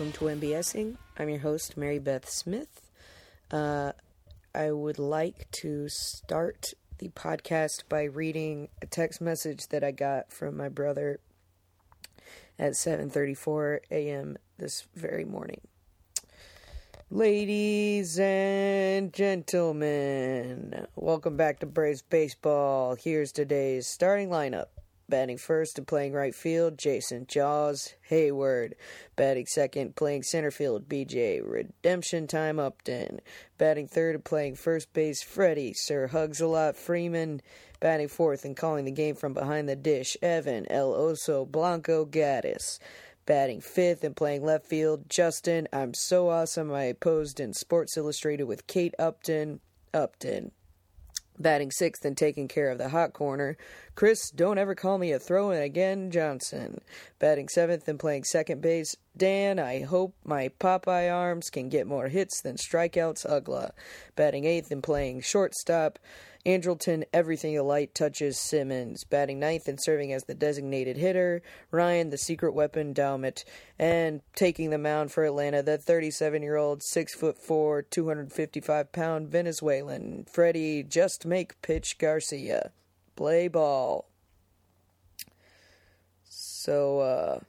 Welcome to MBSing. I'm your host, Mary Beth Smith. Uh, I would like to start the podcast by reading a text message that I got from my brother at 7:34 a.m. this very morning. Ladies and gentlemen, welcome back to Braves Baseball. Here's today's starting lineup. Batting first and playing right field, Jason Jaws Heyward. Batting second, playing center field, BJ Redemption Time Upton. Batting third and playing first base, Freddie Sir Hugs a Lot Freeman. Batting fourth and calling the game from behind the dish, Evan El Oso Blanco Gattis. Batting fifth and playing left field, Justin. I'm so awesome. I posed in Sports Illustrated with Kate Upton. Upton batting sixth and taking care of the hot corner. Chris, don't ever call me a throw in again, Johnson. Batting seventh and playing second base. Dan, I hope my Popeye arms can get more hits than strikeouts, Uggla. Batting eighth and playing shortstop. Andrelton, everything a light touches Simmons. Batting ninth and serving as the designated hitter. Ryan, the secret weapon, Doumit. And taking the mound for Atlanta, the 37 year old, 6 foot 4, 255 pound Venezuelan, Freddy Just Make Pitch Garcia. Play ball. So, uh,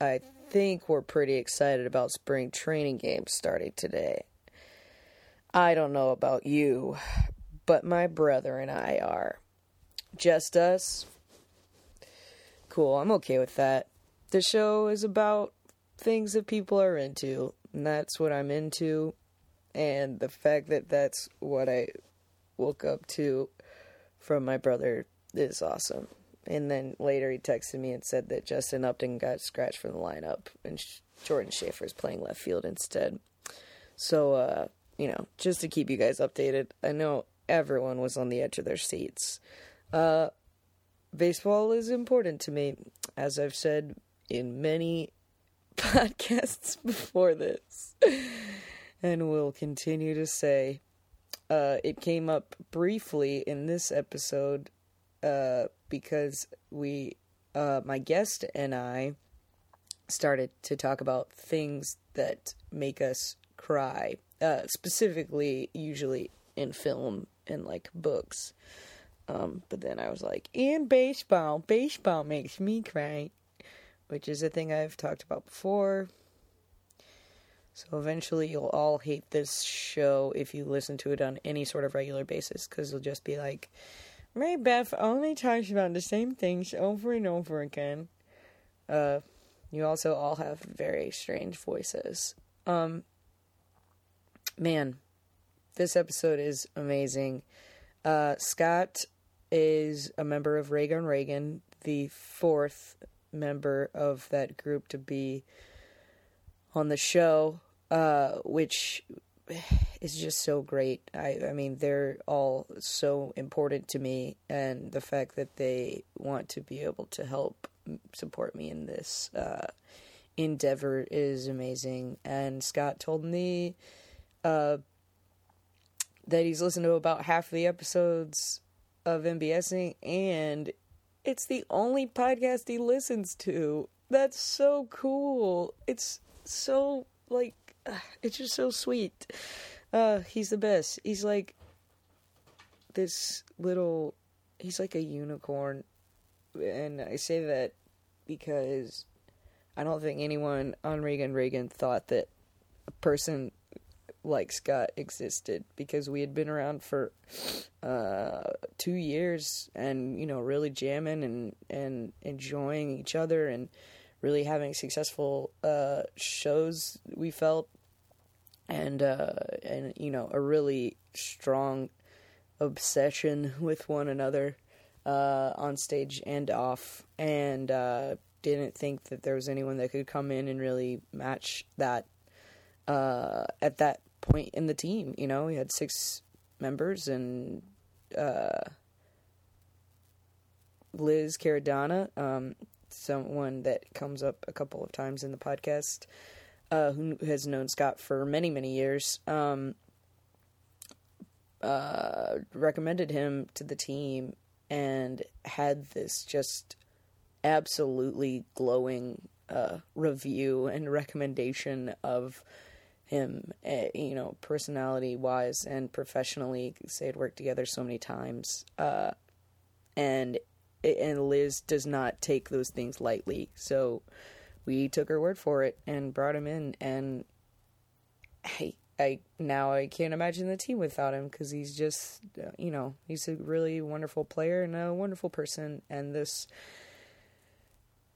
I think we're pretty excited about spring training games starting today. I don't know about you, but my brother and I are. Just us. Cool, I'm okay with that. The show is about things that people are into, and that's what I'm into. And the fact that that's what I woke up to from my brother is awesome. And then later he texted me and said that Justin Upton got scratched from the lineup and Jordan Schafer is playing left field instead. So, uh, you know, just to keep you guys updated, I know everyone was on the edge of their seats. Uh, baseball is important to me, as I've said in many podcasts before this, and will continue to say. Uh, it came up briefly in this episode uh, because we, uh, my guest and I, started to talk about things that make us cry, uh, specifically, usually in film and like books. Um, but then I was like, in baseball, baseball makes me cry, which is a thing I've talked about before. So eventually, you'll all hate this show if you listen to it on any sort of regular basis, because you'll just be like, Mary Beth only talks about the same things over and over again. Uh, you also all have very strange voices. Um, man, this episode is amazing. Uh, Scott is a member of Reagan Reagan, the fourth member of that group to be on the show, uh, which is just so great. I, I mean, they're all so important to me, and the fact that they want to be able to help support me in this uh, endeavor is amazing. And Scott told me uh, that he's listened to about half the episodes of MBSing, and it's the only podcast he listens to. That's so cool. It's so like it's just so sweet. Uh, he's the best. He's like this little. He's like a unicorn, and I say that because I don't think anyone on Reagan Reagan thought that a person like Scott existed because we had been around for uh, two years and you know really jamming and and enjoying each other and really having successful uh, shows we felt. And uh, and you know a really strong obsession with one another uh, on stage and off. And uh, didn't think that there was anyone that could come in and really match that uh, at that point in the team. You know, we had six members, and uh, Liz Caradonna, um, someone that comes up a couple of times in the podcast, uh, who has known Scott for many, many years, um, uh, recommended him to the team and had this just absolutely glowing uh, review and recommendation of him, uh, you know, personality wise and professionally. They had worked together so many times. Uh, and and Liz does not take those things lightly. So we took her word for it and brought him in. And I, I now I can't imagine the team without him because he's just, you know, he's a really wonderful player and a wonderful person. And this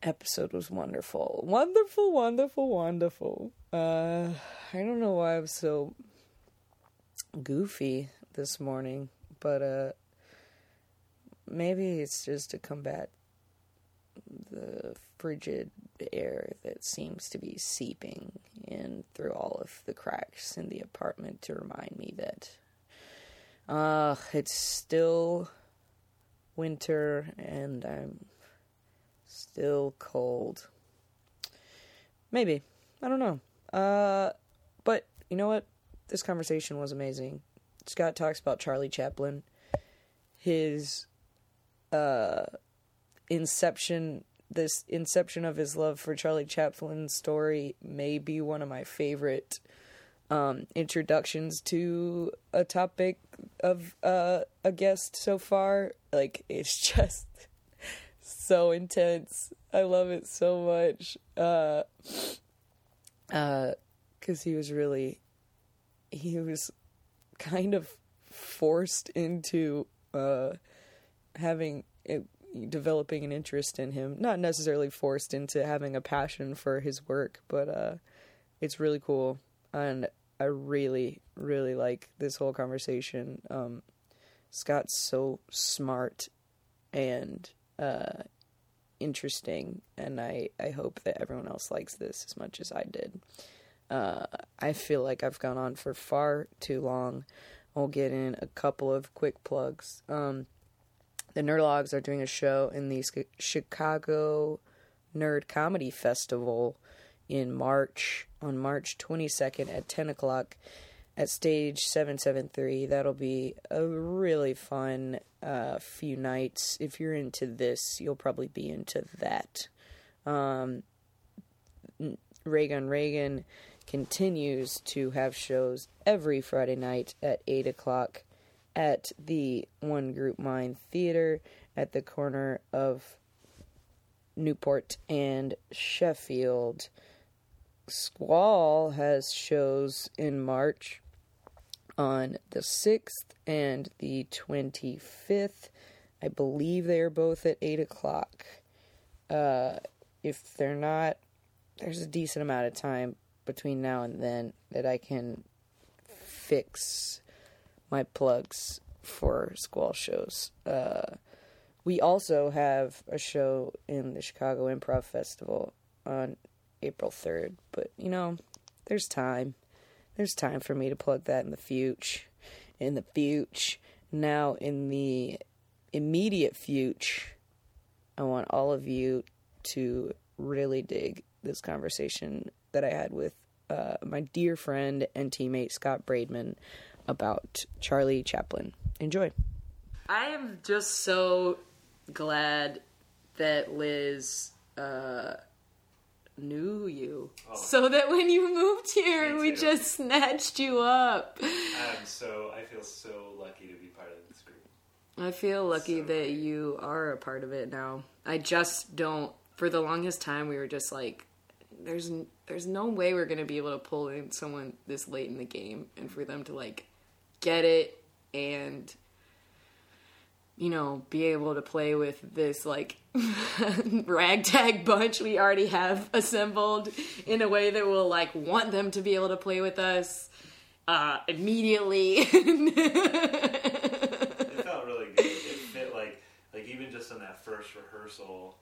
episode was wonderful, wonderful, wonderful, wonderful. Uh, I don't know why I'm so goofy this morning, but uh maybe it's just to combat the frigid air that seems to be seeping in through all of the cracks in the apartment to remind me that uh it's still winter and I'm still cold. Maybe. I don't know. Uh but you know what? This conversation was amazing. Scott talks about Charlie Chaplin, his uh, inception this inception of his love for Charlie Chaplin's story may be one of my favorite um, introductions to a topic of uh, a guest so far. Like it's just so intense. I love it so much. Uh, uh, cause he was really, he was kind of forced into, uh, having it, developing an interest in him. Not necessarily forced into having a passion for his work, but uh, it's really cool, and I really, really like this whole conversation. Um, Scott's so smart and uh, interesting, and I, I hope that everyone else likes this as much as I did. Uh, I feel like I've gone on for far too long. I'll get in a couple of quick plugs. Um, the Nerdologues are doing a show in the Chicago Nerd Comedy Festival in March, on March 22nd at 10 o'clock at Stage 773. That'll be a really fun uh, few nights. If you're into this, you'll probably be into that. Um, Reagan Reagan continues to have shows every Friday night at 8 o'clock at the One Group Mind Theater at the corner of Newport and Sheffield. Squall has shows in March on the 6th and the 25th. I believe they are both at 8 o'clock. Uh, if they're not, there's a decent amount of time between now and then that I can fix my plugs for Squall shows. Uh, we also have a show in the Chicago Improv Festival on April 3rd, but you know, there's time. There's time for me to plug that in the future. In the future. Now, in the immediate future, I want all of you to really dig this conversation that I had with uh, my dear friend and teammate Scott Braidman about Charlie Chaplin. Enjoy. I am just so glad that Liz uh, knew you, oh. so that when you moved here, we just snatched you up. I'm so I feel so lucky to be part of this group. I feel lucky so that you are a part of it now. I just don't. For the longest time, we were just like, "There's there's no way we're gonna be able to pull in someone this late in the game, and for them to like get it and you know, be able to play with this like ragtag bunch we already have assembled in a way that will like want them to be able to play with us uh, immediately. it felt really good. It fit like like even just in that first rehearsal,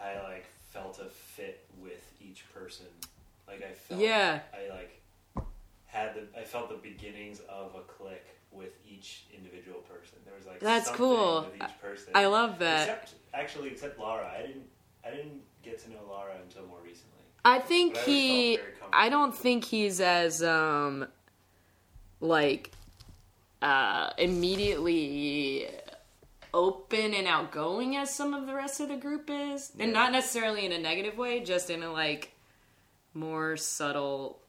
I like felt a fit with each person. Like I felt yeah. I like had the I felt the beginnings of a click with each individual person. There was like That's cool. with each person. I love that. Except actually, except Laura, I didn't I didn't get to know Laura until more recently. I think I he. I don't think he's as um, like, uh, immediately open and outgoing as some of the rest of the group is, and not necessarily in a negative way, just in a like more subtle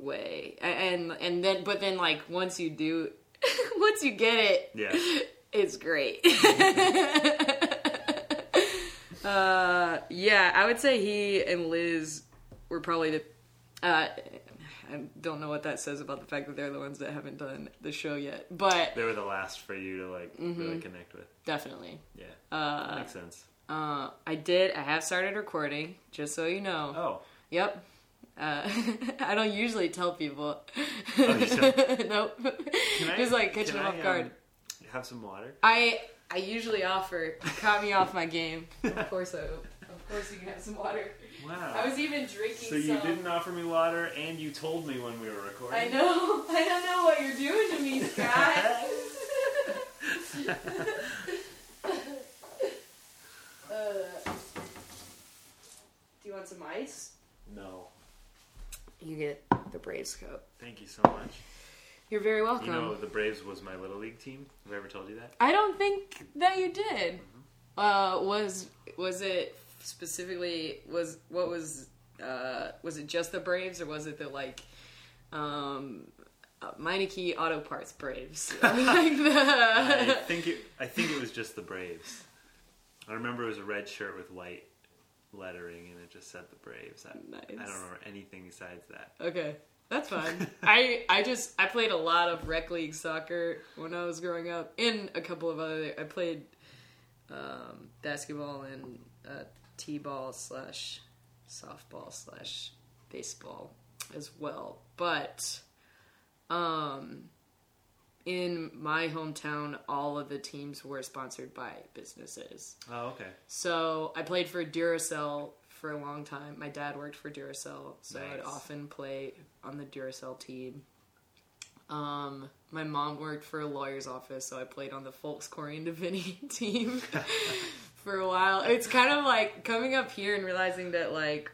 way. And and then, but then like once you do, once you get it, Yeah. it's great. uh, yeah, I would say he and Liz were probably the. Uh, I don't know what that says about the fact that they're the ones that haven't done the show yet, but They were the last for you to like Mm-hmm. really connect with. definitely. Yeah. Uh, Makes sense. uh, I did. I have started recording, just so you know. Oh. Yep. Uh, I don't usually tell people. Oh, you don't? nope. Can I, Just like catching can them I, off guard. um, have some water? I I usually offer. You caught me off my game. Of course, I, of course you can have some water. Wow. I was even drinking so you some. didn't offer me water, and you told me when we were recording. I know. I don't know what you're doing to me, Scott. uh, do you want some ice? No. You get the Braves coat. Thank you so much. You're very welcome. You know, the Braves was my little league team. Have I ever told you that? I don't think that you did. Uh, was was it specifically was what was uh, was it just the Braves or was it the like um, uh, Meineke Auto Parts Braves? like I think it. I think it was just the Braves. I remember it was a red shirt with white lettering, and it just said the Braves. I, Nice. I don't remember anything besides that. okay, that's fine. I I just I played a lot of rec league soccer when I was growing up, and a couple of other. I played um, basketball and uh, t-ball slash softball slash baseball as well. But um, in my hometown, all of the teams were sponsored by businesses. Oh, okay. So I played for Duracell for a long time. My dad worked for Duracell, so I'd often play on the Duracell team. Um, my mom worked for a lawyer's office, so I played on the Folks Corey and Vinny team for a while. It's kind of like coming up here and realizing that like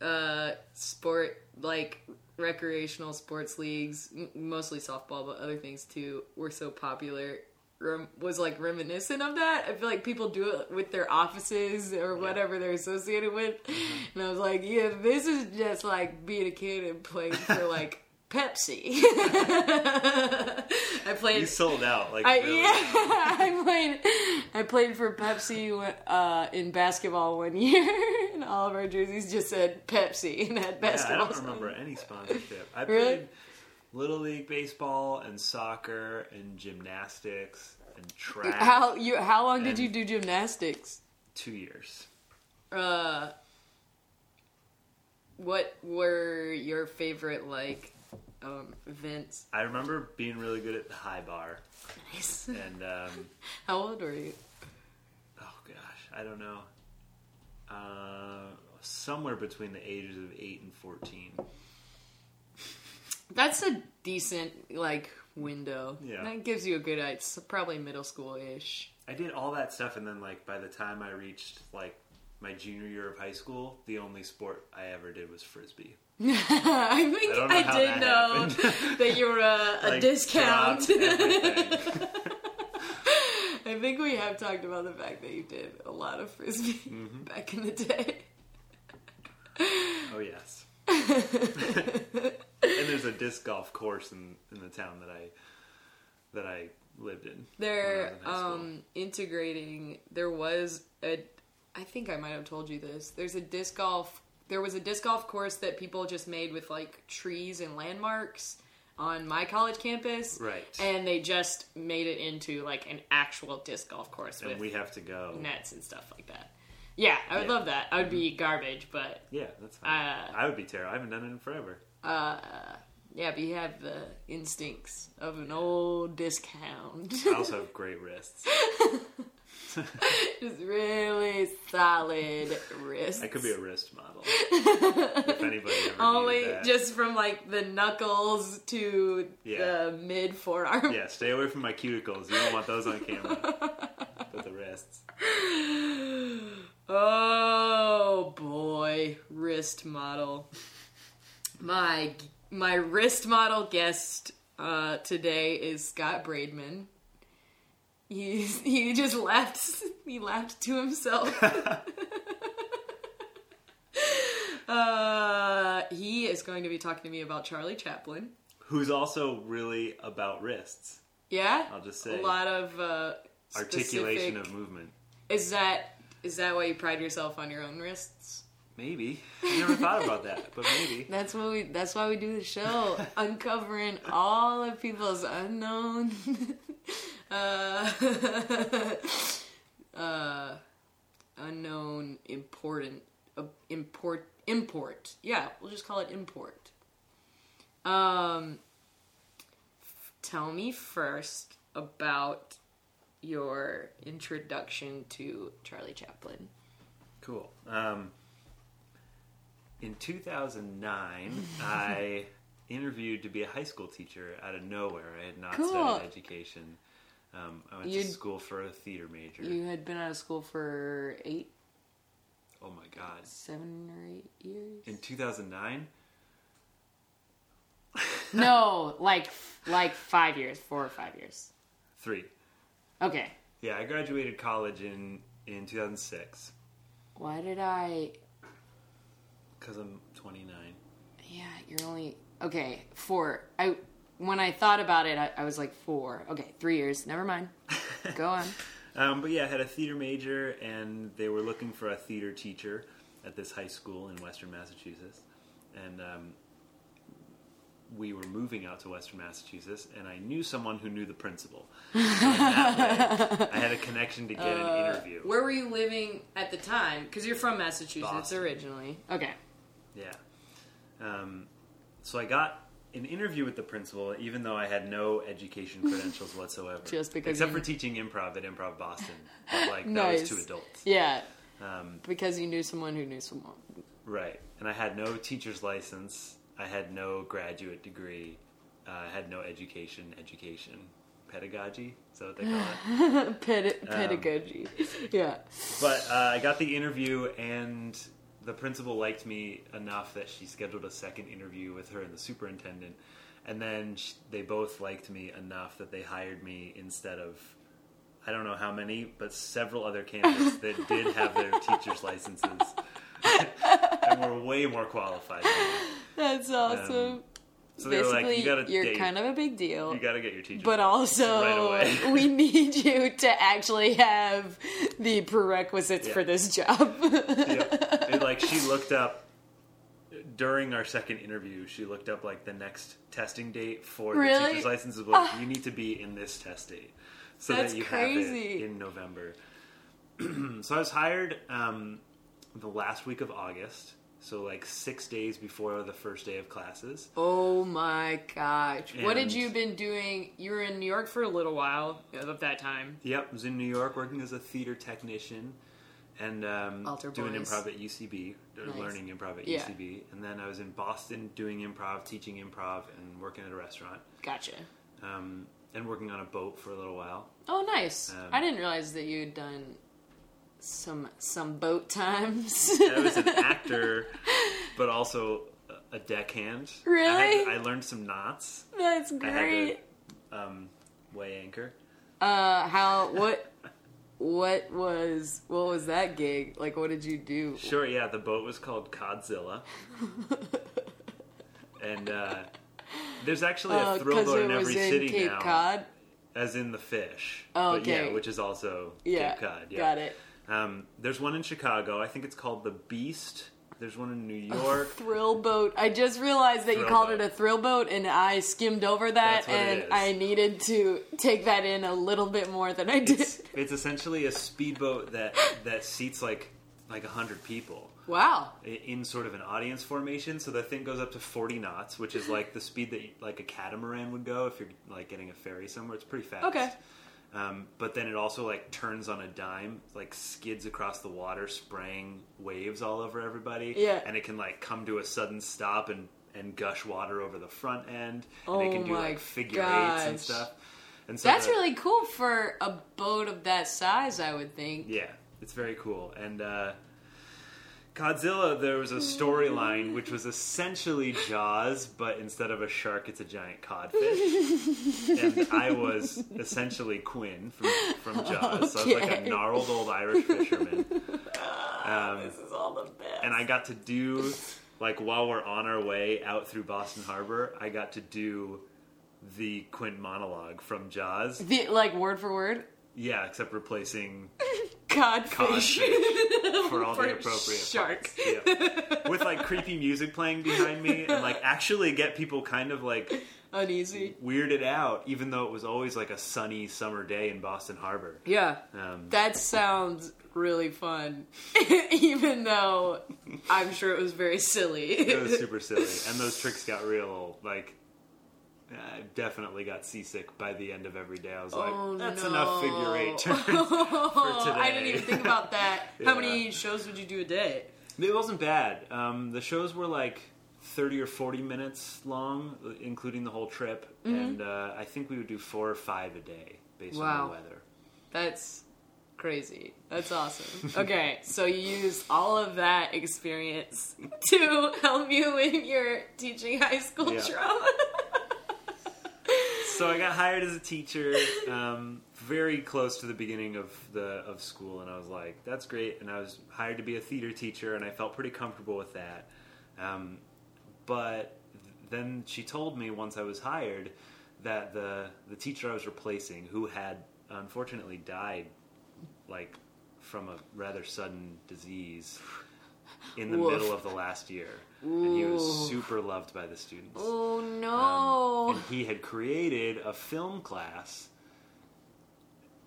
uh, sport, like recreational sports leagues, m- mostly softball, but other things too, were so popular. Rem- was like reminiscent of that. I feel like people do it with their offices or whatever they're associated with, mm-hmm. and I was like, yeah, this is just like being a kid and playing for like Pepsi. I played. You sold out. Like I, really. yeah, I played. I played for Pepsi uh, in basketball one year, and all of our jerseys just said Pepsi and had Yeah, I don't remember any sponsorship. I Really? played little league baseball and soccer and gymnastics and track. How you? How long did you do gymnastics? Two years. Uh, what were your favorite like um, events? I remember being really good at the high bar, Nice. and um, How old were you? oh gosh, I don't know. Uh, somewhere between the ages of eight and fourteen. That's a decent like window. Yeah. that gives you a good idea. It's probably middle school ish. I did all that stuff, and then like by the time I reached like my junior year of high school, the only sport I ever did was frisbee. I think I I, did that know happened. that you were a, a Like, discount. I think we have talked about the fact that you did a lot of frisbee Mm-hmm. back in the day. oh yes. and there's a disc golf course in, in the town that I that I lived in. They're When I was in um, integrating. There was a. I think I might have told you this. There's a disc golf. There was a disc golf course that people just made with like trees and landmarks on my college campus. Right. And they just made it into like an actual disc golf course And we have to go. nets and stuff like that. Yeah, I would Yeah. love that. I would be garbage, but Yeah, that's fine. Uh, I would be terrible. I haven't done it in forever. uh, yeah, but you have the instincts of an old discount. I also have great wrists. Just really solid wrist. I could be a wrist model. if anybody ever Only just from like the knuckles to Yeah. the mid forearm. Yeah, stay away from my cuticles. You don't want those on camera. but the wrists. Oh boy, wrist model. My my wrist model guest uh, today is Scott Braidman. He he just laughed. He laughed to himself. uh, he is going to be talking to me about Charlie Chaplin. Who's also really about wrists. Yeah, I'll just say. a lot of uh, Articulation of movement. Is that is that why you pride yourself on your own wrists? Maybe. I never thought about that, but maybe. That's what we. That's why we do the show, uncovering all of people's unknown, uh, uh, unknown important uh, import import. Yeah, we'll just call it import. Um, f- tell me first about your introduction to Charlie Chaplin. Cool. Um, in 2009, I interviewed to be a high school teacher out of nowhere. I had not Cool. studied education. Um, I went You'd- to school for a theater major. You had been out of school for eight, oh my god. seven or eight years. In 2009? No, like like five years, four or five years. Three. Okay. Yeah, I graduated college in, in 2006 Why did I? because I'm 29. Yeah, you're only okay. Four. I when I thought about it, I, I was like four. Okay, three years. Never mind. Go on. Um, but yeah, I had a theater major, and they were looking for a theater teacher at this high school in Western Massachusetts. And um, we were moving out to Western Massachusetts, and I knew someone who knew the principal. That way, I had a connection to get an interview. Uh, Where were you living at the time? Because you're from Massachusetts Boston. originally. Okay. Yeah. Um, so I got an interview with the principal, even though I had no education credentials whatsoever. Just because Except you- for teaching improv at Improv Boston. But, like, that was to Nice. adults. Yeah, Um, because you knew someone who knew someone. Right. And I had no teacher's license. I had no graduate degree. Uh, I had no education, education. Pedagogy? Is that what they call it? Ped- pedagogy. yeah. but uh, I got the interview, and the principal liked me enough that she scheduled a second interview with her and the superintendent. And then sh- they both liked me enough that they hired me instead of, I don't know how many, but several other candidates that did have their teacher's licenses and were way more qualified than me. That's um, awesome. So they were like, Basically, you gotta you're date. kind of a big deal. You got to get your teacher. but right also, away. we need you to actually have the prerequisites Yeah. for this job. Yep. Like she looked up during our second interview. She looked up like the next testing date for Really? the teacher's license. Is like you need to be in this test date so That's that you have it in November. so I was hired um, the last week of August. So like six days before the first day of classes. oh my gosh. what had you been doing? You were in New York for a little while at that time. Yep, I was in New York working as a theater technician and um, doing Boys. improv at UCB, Nice. learning improv at Yeah. UCB. And then I was in Boston doing improv, teaching improv, and working at a restaurant, Gotcha. um, and working on a boat for a little while. Oh, nice. Um, I didn't realize that you'd done some some boat times. I was an actor, but also a- deckhand. I, Really? had, I learned some knots. That's I had great. to um, weigh anchor. Uh, how what what was what was that gig? Like, what did you do? Sure, yeah, the boat was called Codzilla. and uh, there's actually a Uh, thrill boat in was every in city Cape now. Cod. as in the fish. Oh, But yeah, okay. which is also Yeah, Cape Cod. Yeah. got it. Um, there's one in Chicago. I think it's called the Beast. There's one in New York. Thrill boat. I just realized that you called boat. it a thrill boat, and I skimmed over that, and. I needed to take that in a little bit more than I did. it's, it's essentially a speedboat that that seats like like hundred people wow. in sort of an audience formation. So the thing goes up to 40 knots, which is like the speed that like a catamaran would go if you're like getting a ferry somewhere. It's pretty fast. Okay. Um, but then it also like turns on a dime, like skids across the water, spraying waves all over everybody. Yeah. and it can like come to a sudden stop and and gush water over the front end. Oh and it can do my like figure eights and gosh. stuff. And so That's the- really cool for a boat of that size, I would think. yeah, it's very cool. And uh, Codzilla, there was a storyline which was essentially Jaws, but instead of a shark, it's a giant codfish. and I was essentially Quint from, from Jaws. So I was like a gnarled old Irish fisherman. Um, This is all the best. and I got to do, like, while we're on our way out through Boston Harbor, I got to do the Quint monologue from Jaws. The- like word for word, Yeah, except replacing codfish, codfish for all For the appropriate shark. parts. Yeah. With like creepy music playing behind me and like actually get people kind of like uneasy. weirded out, even though it was always like a sunny summer day in Boston Harbor. Yeah, Um, that sounds really fun. Even though I'm sure it was very silly. it was super silly, and those tricks got real. Like, I definitely got seasick by the end of every day. I was like, Oh, "That's no. enough figure eight turns for today." I didn't even think about that. How many shows would you do a day? It wasn't bad. Um, the shows were like thirty or forty minutes long, including the whole trip, Mm-hmm. and uh, I think we would do four or five a day based on the weather. That's crazy. That's awesome. Okay, so you use all of that experience to help you in your teaching high school Yeah. drama. So I got hired as a teacher, um, very close to the beginning of the of school, and I was like, "That's great." And I was hired to be a theater teacher, and I felt pretty comfortable with that. Um, but then she told me once I was hired that the the teacher I was replacing, who had unfortunately died, like from a rather sudden disease in the Woof. middle of the last year, and he was super loved by the students. oh Um, no. and he had created a film class,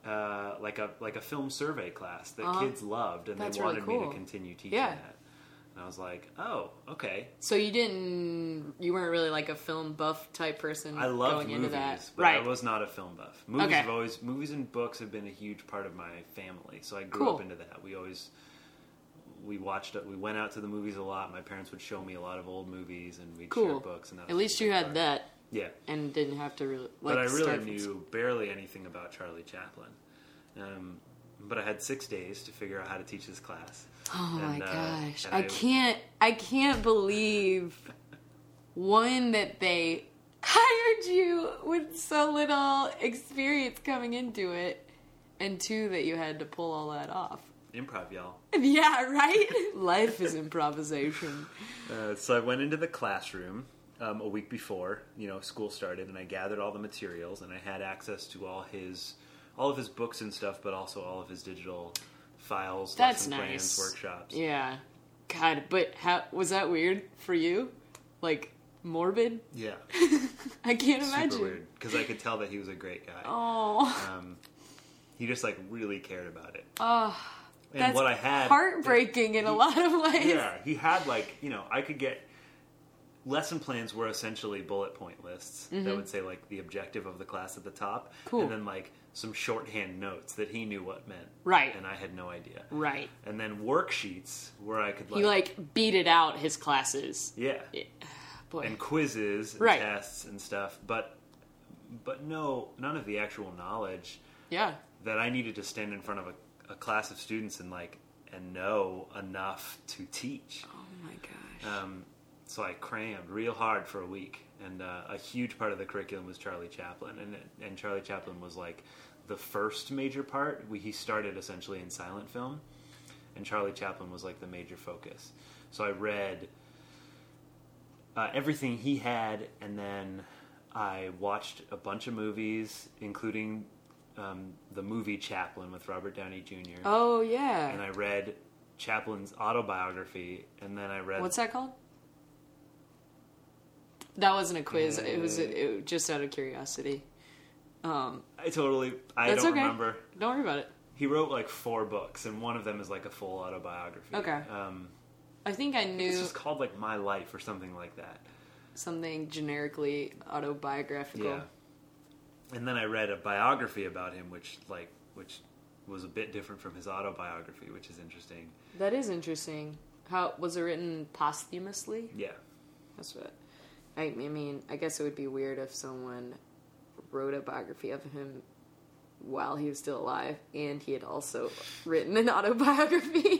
uh, like a like a film survey class that Uh-huh. kids loved, and That's they really wanted me to continue teaching Yeah. that. And I was like, oh, okay. so you didn't you weren't really like a film buff type person I love going movies, into that. but right. I was not a film buff. Movies Okay. have always movies and books have been a huge part of my family, so I grew Cool. up into that. We always we watched it. We went out to the movies a lot. My parents would show me a lot of old movies, and we'd share Cool. books. And that At was least you had part. that Yeah. and didn't have to really like but I really knew barely anything about Charlie Chaplin. Um, but I had six days to figure out how to teach this class. Oh And, my uh, gosh. and I- can't I can't believe one that they hired you with so little experience coming into it and two that you had to pull all that off. Improv, y'all. Yeah, right? Life is improvisation. Uh, so I went into the classroom um, a week before, you know, school started, and I gathered all the materials, and I had access to all his, all of his books and stuff, but also all of his digital files, That's lesson nice. plans, workshops. Yeah. God, but how was that weird for you? Like morbid? Yeah, I can't imagine. super weird because I could tell that he was a great guy. Oh. Um, he just like really cared about it. Oh. And That's what I had heartbreaking in a lot of ways. Yeah, he had like you know I could get lesson plans were essentially bullet point lists that would say like the objective of the class at the top, Mm-hmm. Cool. and then like some shorthand notes that he knew what meant, Right. And I had no idea, Right. And then worksheets where I could like, He like beat it out his classes. yeah, Boy. and quizzes and Right. tests and stuff, but but no none of the actual knowledge yeah. that I needed to stand in front of a, a class of students and like and know enough to teach. Oh my gosh. Um, so I crammed real hard for a week, and uh, a huge part of the curriculum was Charlie Chaplin, and and Charlie Chaplin was like the first major part. We, he started essentially in silent film, and Charlie Chaplin was like the major focus. So I read uh, everything he had, and then I watched a bunch of movies, including um, the movie Chaplin with Robert Downey Jr. oh yeah. And I read Chaplin's autobiography, and then I read What's that called? That wasn't a quiz. It was it, just out of curiosity. Um, I totally. I That's don't okay. remember. don't worry about it. He wrote like four books, and one of them is like a full autobiography. Okay. Um, I think I knew. it's just called like My Life or something like that. something generically autobiographical. Yeah. And then I read a biography about him, which like which was a bit different from his autobiography, which is interesting. That is interesting. How was it written posthumously? Yeah, That's what. I, I mean, I guess it would be weird if someone wrote a biography of him while he was still alive, and he had also written an autobiography.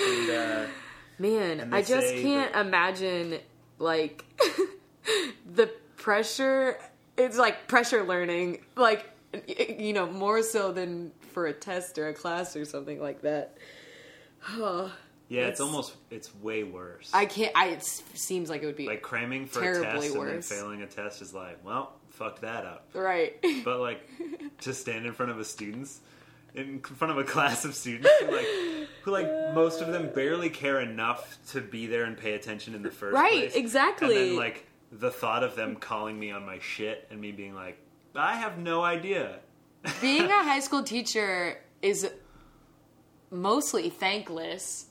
and uh, Man, I just can't imagine like the pressure. It's like pressure learning, like you know, more so than for a test or a class or something like that. yeah, It's- it's almost it's way worse. I can't. I it seems like it would be like cramming for a test and then failing a test is like, well, fuck that up. right. But like, to stand in front of a students, in front of a class of students who like, who like most of them barely care enough to be there and pay attention in the first Right, place. Right, exactly. And then like the thought of them calling me on my shit and me being like, I have no idea. Being a high school teacher is mostly thankless.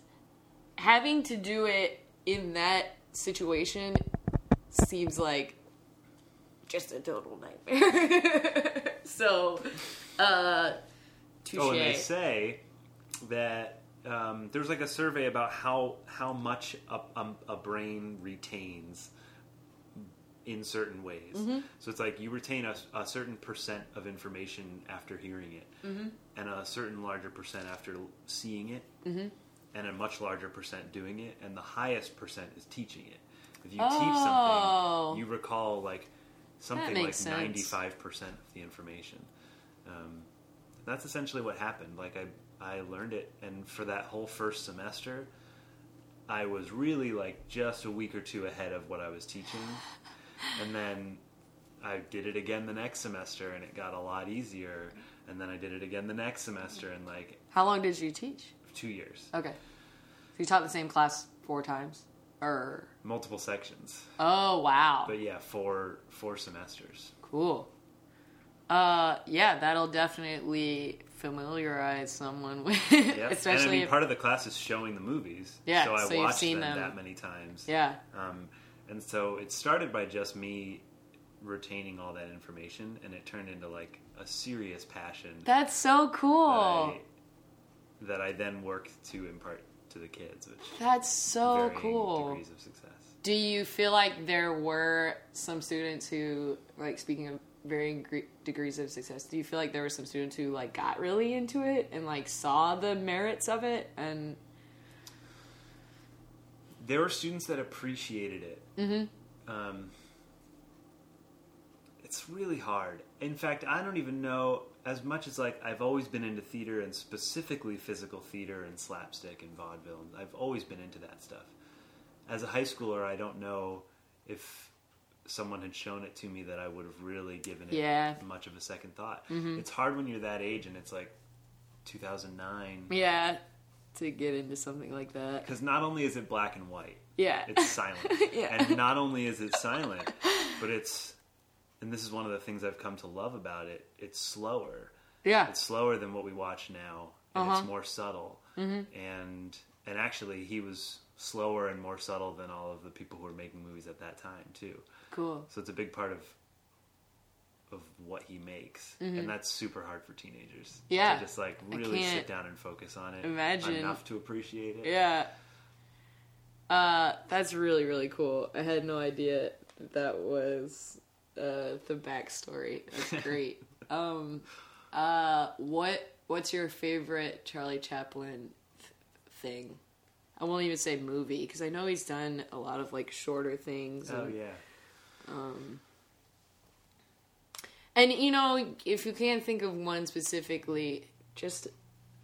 Having to do it in that situation seems like just a total nightmare. so, uh, touche. Oh, and they say that um, there's like a survey about how how much a, a, a brain retains in certain ways. Mm-hmm. So it's like you retain a, a certain percent of information after hearing it, Mm-hmm. and a certain larger percent after seeing it, Mm-hmm. and a much larger percent doing it, and the highest percent is teaching it. If you Oh. teach something, you recall like something like ninety five percent of the information. Um, that's essentially what happened. Like I, I learned it, and for that whole first semester, I was really like just a week or two ahead of what I was teaching, and then I did it again the next semester, and it got a lot easier. And then I did it again the next semester, and like How long did you teach? two years, Okay. So you taught the same class four times? Or. multiple sections. Oh, wow. But yeah, four four semesters. Cool. Uh, yeah, that'll definitely familiarize someone with, Yeah, and I especially mean, if, part of the class is showing the movies. Yeah, so I so watched seen them, them. that many times. yeah, Um, and so it started by just me retaining all that information, and it turned into like a serious passion that's so that, cool. I, that I then worked to impart to the kids, which That's so cool. degrees of success. Do you feel like there were some students who, like, speaking of varying gre- degrees of success, do you feel like there were some students who like got really into it and like saw the merits of it and There were students that appreciated it. Mm-hmm. Um, it's really hard. In fact, I don't even know as much as like I've always been into theater and specifically physical theater and slapstick and vaudeville. I've always been into that stuff. As a high schooler, I don't know if someone had shown it to me that I would have really given it Yeah. much of a second thought. It's hard when you're that age and it's like 2009 yeah, to get into something like that? because not only is it black and white, Yeah, it's silent. Yeah. And not only is it silent, but it's and this is one of the things I've come to love about it. It's slower. yeah, It's slower than what we watch now, and Uh-huh. it's more subtle. And and actually, he was slower and more subtle than all of the people who were making movies at that time too. cool. So it's a big part of of what he makes, and that's super hard for teenagers. Mm-hmm. Yeah. to just like really sit down and focus on it. imagine. enough to appreciate it. Yeah. Uh, that's really really cool. I had no idea that, that was uh, the backstory. That's great. um, uh, what what's your favorite Charlie Chaplin th- thing? I won't even say movie because I know he's done a lot of like shorter things. Oh and, yeah. And you know, if you can't think of one specifically, just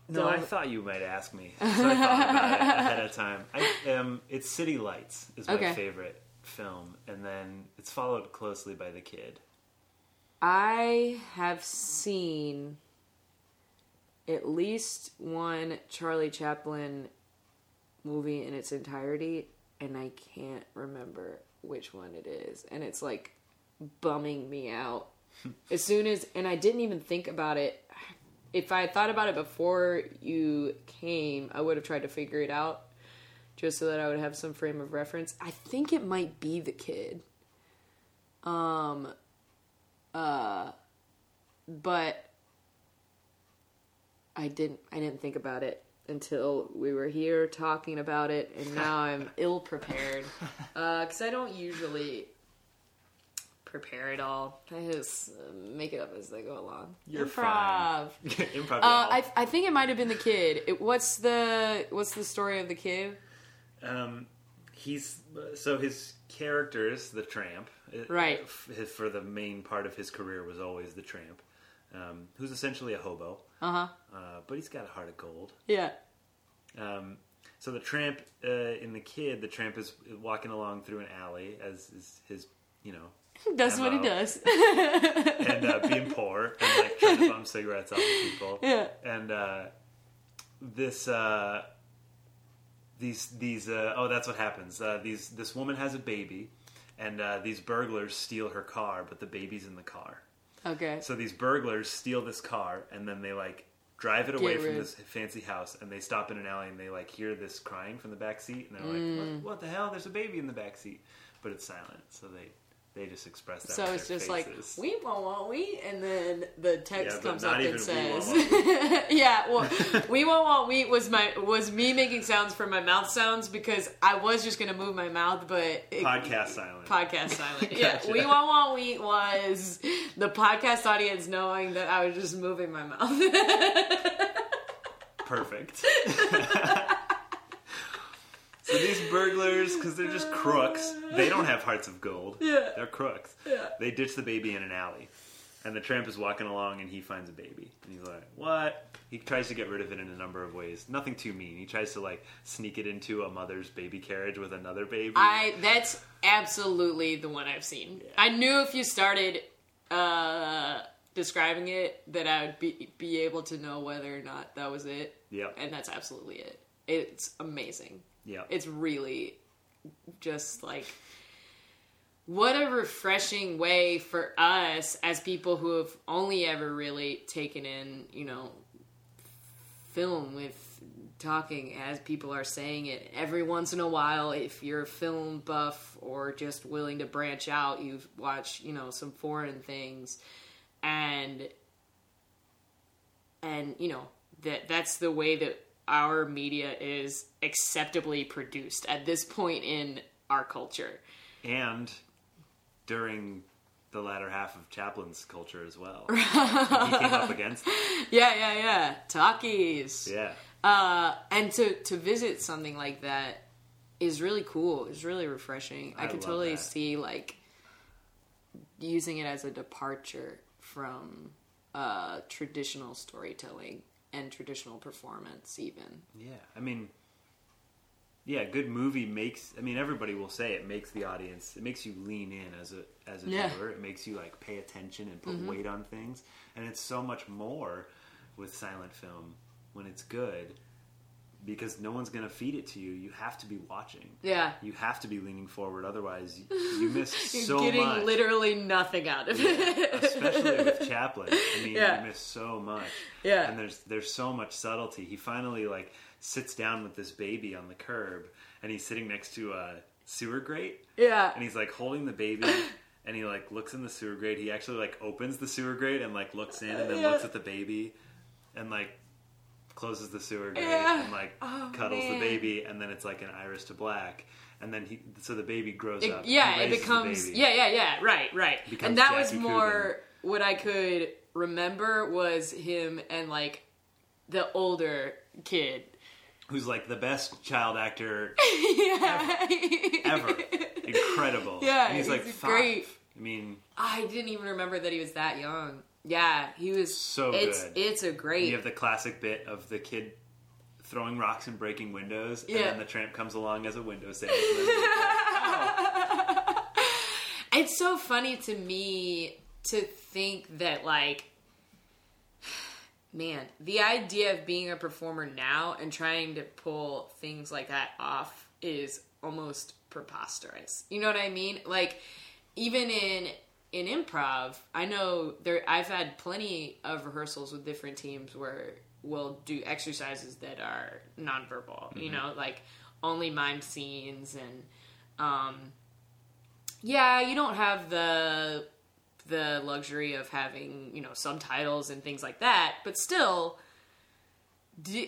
No, I Don't- I thought you might ask me, so I thought about it ahead of time. I, um, it's City Lights is my Okay. favorite film, and then it's followed closely by The Kid. I have seen at least one Charlie Chaplin movie in its entirety, and I can't remember which one it is. And it's like bumming me out. As soon as, and I didn't even think about it. If I had thought about it before you came, I would have tried to figure it out just so that I would have some frame of reference. I think it might be the kid. Um, Uh, but I didn't. I didn't think about it until we were here talking about it, and now I'm ill prepared because I don't usually prepare it all. I just uh, make it up as I go along. You're Improv. Improv. Uh, I, I think it might have been the kid. It, what's the what's the story of the kid? Um, he's so his characters, the tramp, Right. for the main part of his career was always the tramp, um, who's essentially a hobo, Uh huh. uh, but he's got a heart of gold. Yeah. Um, so the tramp uh, in the kid, the tramp is walking along through an alley as is his, you know, That's what he does. and uh, being poor and like trying to bum cigarettes off of people. Yeah. And uh, this, uh, these, these, uh, oh, that's what happens. Uh, these, this woman has a baby, and uh, these burglars steal her car, but the baby's in the car. okay. So these burglars steal this car, and then they like drive it away from this fancy house, and they stop in an alley, and they like hear this crying from the back seat, and they're Mm. like, what, "What the hell? There's a baby in the back seat," but it's silent, so they they just express that. So it's just like we won't want we, and then the text Yeah, comes up and says, won't want "Yeah, well, we won't want we was my was me making sounds for my mouth sounds because I was just gonna move my mouth, but it, podcast silent. podcast silent. Yeah, we won't want we was the podcast audience knowing that I was just moving my mouth. Perfect. So these burglars, because they're just crooks, they don't have hearts of gold. Yeah. They're crooks. Yeah. They ditch the baby in an alley. And the tramp is walking along and he finds a baby. And he's like, what? He tries to get rid of it in a number of ways. Nothing too mean. He tries to like sneak it into a mother's baby carriage with another baby. I that's absolutely the one I've seen. I knew if you started uh, describing it that I would be be able to know whether or not that was it. Yep. And that's absolutely it. It's amazing. Yep. It's really just like what a refreshing way for us as people who have only ever really taken in, you know, film with talking as people are saying it. Every once in a while, if you're a film buff or just willing to branch out, you watch, you know, some foreign things and and you know that that's the way that our media is acceptably produced at this point in our culture. and during the latter half of Chaplin's culture as well. he came up against it. Yeah, yeah, yeah. Talkies. Yeah. Uh, and to to visit something like that is really cool. It's really refreshing. I, I could totally that. see like using it as a departure from uh, traditional storytelling and traditional performance, even. Yeah, I mean, yeah, a good movie makes. I mean, everybody will say it makes the audience. It makes you lean in as a as a Yeah. Mm-hmm. viewer. It makes you like pay attention and put weight on things. And it's so much more with silent film when it's good because no one's gonna feed it to you. You have to be watching. Yeah. You have to be leaning forward. Otherwise, you, miss You're so getting much. literally nothing out of it. especially with Chaplin. I mean, Yeah. you miss so much. Yeah. and there's there's so much subtlety. He finally like sits down with this baby on the curb, and he's sitting next to a sewer grate, yeah. and he's like holding the baby. And he like looks in the sewer grate. He actually like opens the sewer grate and like looks in and then Yeah. looks at the baby, and like closes the sewer grate Yeah. and like Oh, cuddles man. the baby, and then it's like an iris to black. And then he, so the baby grows It- up. yeah, it becomes yeah, yeah, yeah, right, right. And that Jackie was more what I could remember was him and like the older kid. who's like the best child actor yeah. ever. Incredible. Yeah, and he's like five. great. I mean, I didn't even remember that he was that young. Yeah, he was So it's, good. It's a great. you have the classic bit of the kid throwing rocks and breaking windows, and then the tramp comes along as a window salesman. It's so funny to me to think that like man, the idea of being a performer now and trying to pull things like that off is almost preposterous. You know what I mean? Like even in in improv, I know there I've had plenty of rehearsals with different teams where we'll do exercises that are nonverbal, you know, like only mime scenes and um yeah, you don't have the the luxury of having you know subtitles and things like that, but still, do,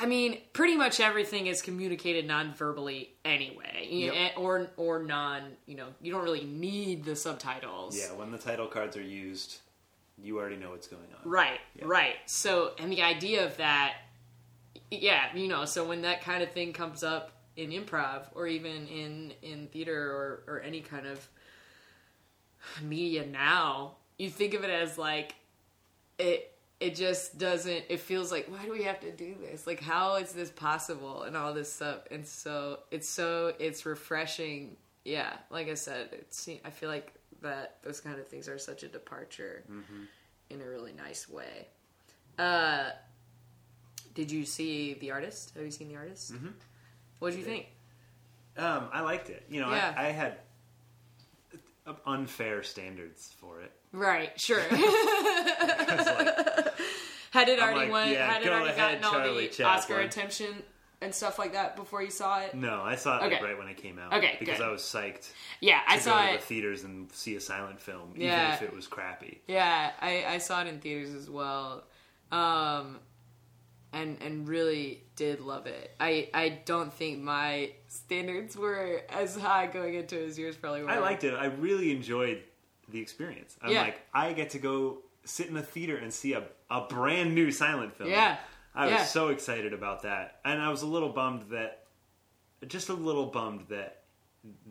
I mean, pretty much everything is communicated non-verbally anyway, Yep. Eh, or or non. You know, you don't really need the subtitles. Yeah, when the title cards are used, you already know what's going on. Right, Yeah. right. So, and the idea of that, yeah, you know, so when that kind of thing comes up in improv or even in in theater or or any kind of media now, you think of it as like it it just doesn't it feels like why do we have to do this? Like how is this possible? And all this stuff. And so it's so it's refreshing. Yeah like i said it's i feel like that those kind of things are such a departure in a really nice way. Uh did you see the artist? Have you seen the artist? Mm-hmm. what did you think? Um, I liked it. You know, Yeah. I, I had unfair standards for it. right sure. Like, had it I'm already like, won yeah, had it already ahead, gotten all Charlie the oscar attention and stuff like that before you saw it no, I saw it like, right when it came out. Okay, because good. I was psyched yeah i to saw go to it the theaters and see a silent film, Yeah. even if it was crappy. Yeah, I, I saw it in theaters as well, um, and and really did love it. I I don't think my standards were as high going into it as yours probably were. I liked it. I really enjoyed the experience. I'm Yeah. like, I get to go sit in a theater and see a, a brand new silent film. Yeah. I was Yeah. so excited about that. And I was a little bummed that, just a little bummed that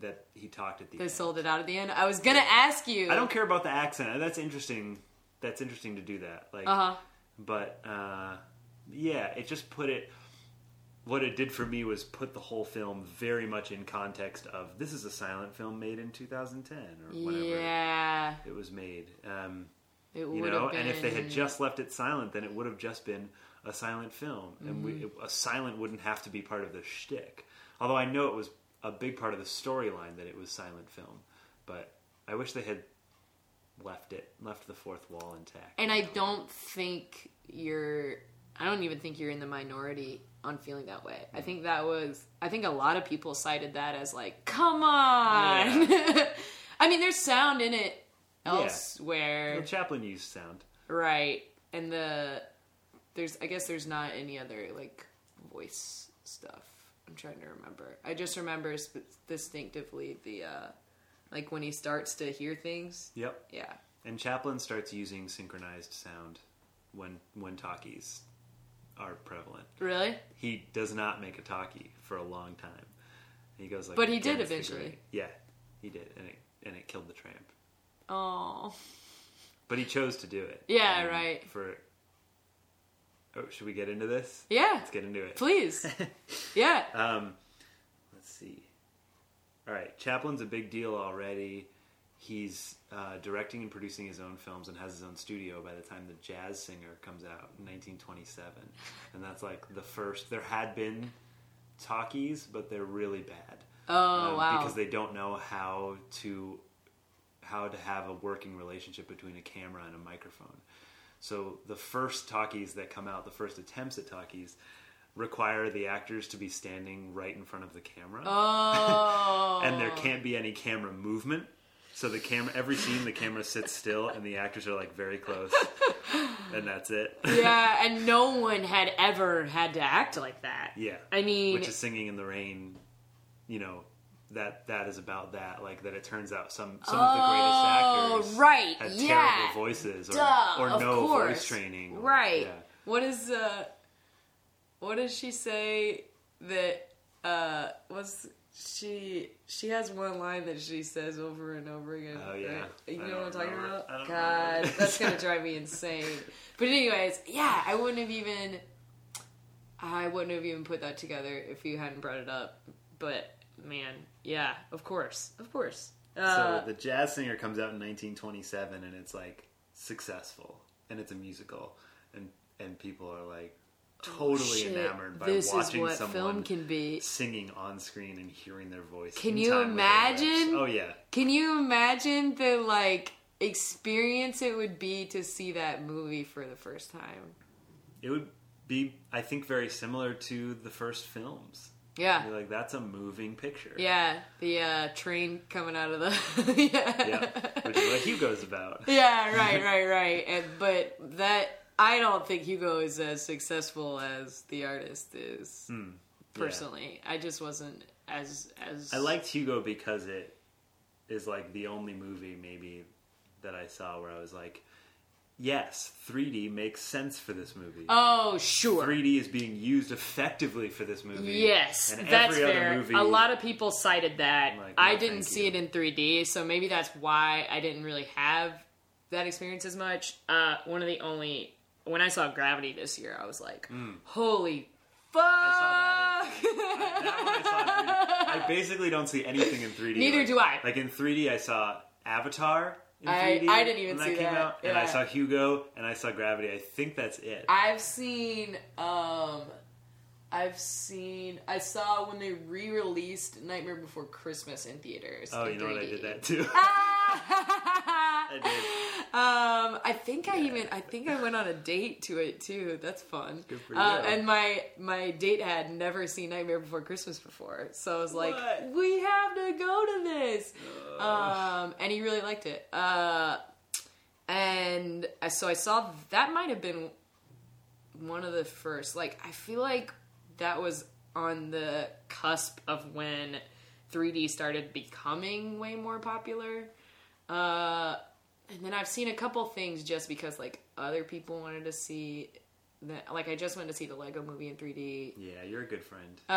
that he talked at the end. They end. sold it out at the end. I was gonna ask you. I don't care about the accent. That's interesting. That's interesting to do that. Like, Uh huh. but uh, yeah, it just put it. What it did for me was put the whole film very much in context of this is a silent film made in 2010 or whatever. Yeah, it was made. Um, it you know, have been. and if they had just left it silent, then it would have just been a silent film, and we, Mm-hmm. a silent wouldn't have to be part of the shtick. Although I know it was a big part of the storyline that it was silent film, but I wish they had left it, left the fourth wall intact. and I don't think you're. I don't even think you're in the minority on feeling that way. I think that was. I think a lot of people cited that as like, come on. I mean, there's sound in it elsewhere. Well, Chaplin used sound. Right. And the there's I guess there's not any other like voice stuff. I'm trying to remember. I just remember sp- distinctively the uh like when he starts to hear things. Yep. Yeah. And Chaplin starts using synchronized sound when when talkies are prevalent. Really? He does not make a talkie for a long time. He goes like, But he did eventually. Yeah, he did, and it and it killed the tramp. Oh. But he chose to do it. Yeah, And right. For oh, should we get into this? Yeah. Let's get into it. Please. yeah. Um, let's see. All right, Chaplin's a big deal already. He's uh, directing and producing his own films and has his own studio by the time The Jazz Singer comes out in 1927. And that's like the first. There had been talkies, but they're really bad. Oh, um, wow. Because they don't know how to how to have a working relationship between a camera and a microphone. So the first talkies that come out, the first attempts at talkies, require the actors to be standing right in front of the camera, Oh. and there can't be any camera movement. So the camera, every scene, the camera sits still, and the actors are like very close, and that's it. yeah, and no one had ever had to act like that. yeah, I mean, which is singing in the rain. You know that that is about that. Like that, it turns out some some of the greatest Oh, actors right, had yeah. terrible voices or, Duh, or no course. voice training. or- Right. Yeah. What is uh what does she say that uh was she she has one line that she says over and over again. Oh, yeah. right? You know what I'm talking remember. about? God, that's gonna drive me insane. But anyways, yeah, I wouldn't have even I wouldn't have even put that together if you hadn't brought it up. But man, yeah, of course. Of course. Uh, so the jazz singer comes out in 1927 and it's like successful and it's a musical and and people are like totally shit, enamored by this is watching someone film can be. singing on screen and hearing their voice. Can you time with their imagine? Oh yeah. Can you imagine the like experience it would be to see that movie for the first time? It would be I think very similar to the first films. Yeah. You're like, that's a moving picture. Yeah, the uh, train coming out of the yeah. Yeah. Which is what Hugo's about. Yeah, right, right, right. And but that I don't think Hugo is as successful as the artist is. Hmm. Personally, I just wasn't as as I liked Hugo because it is like the only movie maybe that I saw where I was like, yes, 3D makes sense for this movie. Oh, sure. 3D is being used effectively for this movie. Yes, and that's every fair. Other movie, A lot of people cited that. I'm I didn't see you. it in 3D, so maybe that's why I didn't really have that experience as much. Uh, one of the only when I saw Gravity this year, I was like, "Holy fuck!" I saw that. that I saw in 3D. I basically don't see anything in 3D. Neither like, do I. Like in 3D, I saw Avatar. In I- didn't even when see that came that, out, and I saw Hugo, and I saw Gravity. I think that's it. I've seen um I've seen I saw when they re-released Nightmare Before Christmas in theaters. oh, in you know what? I did that too. I did. Um, I think I even I think I went on a date to it too. That's fun. Good for Uh, and my my date had never seen Nightmare Before Christmas before, so I was like, What? "We have to go to this." Um, and he really liked it. Uh, and so I saw that might have been one of the first. Like I feel like that was on the cusp of when 3D started becoming way more popular. Uh, and then I've seen a couple things just because like other people wanted to see that. Like I just went to see the Lego Movie in 3D. Yeah, you're a good friend. Uh,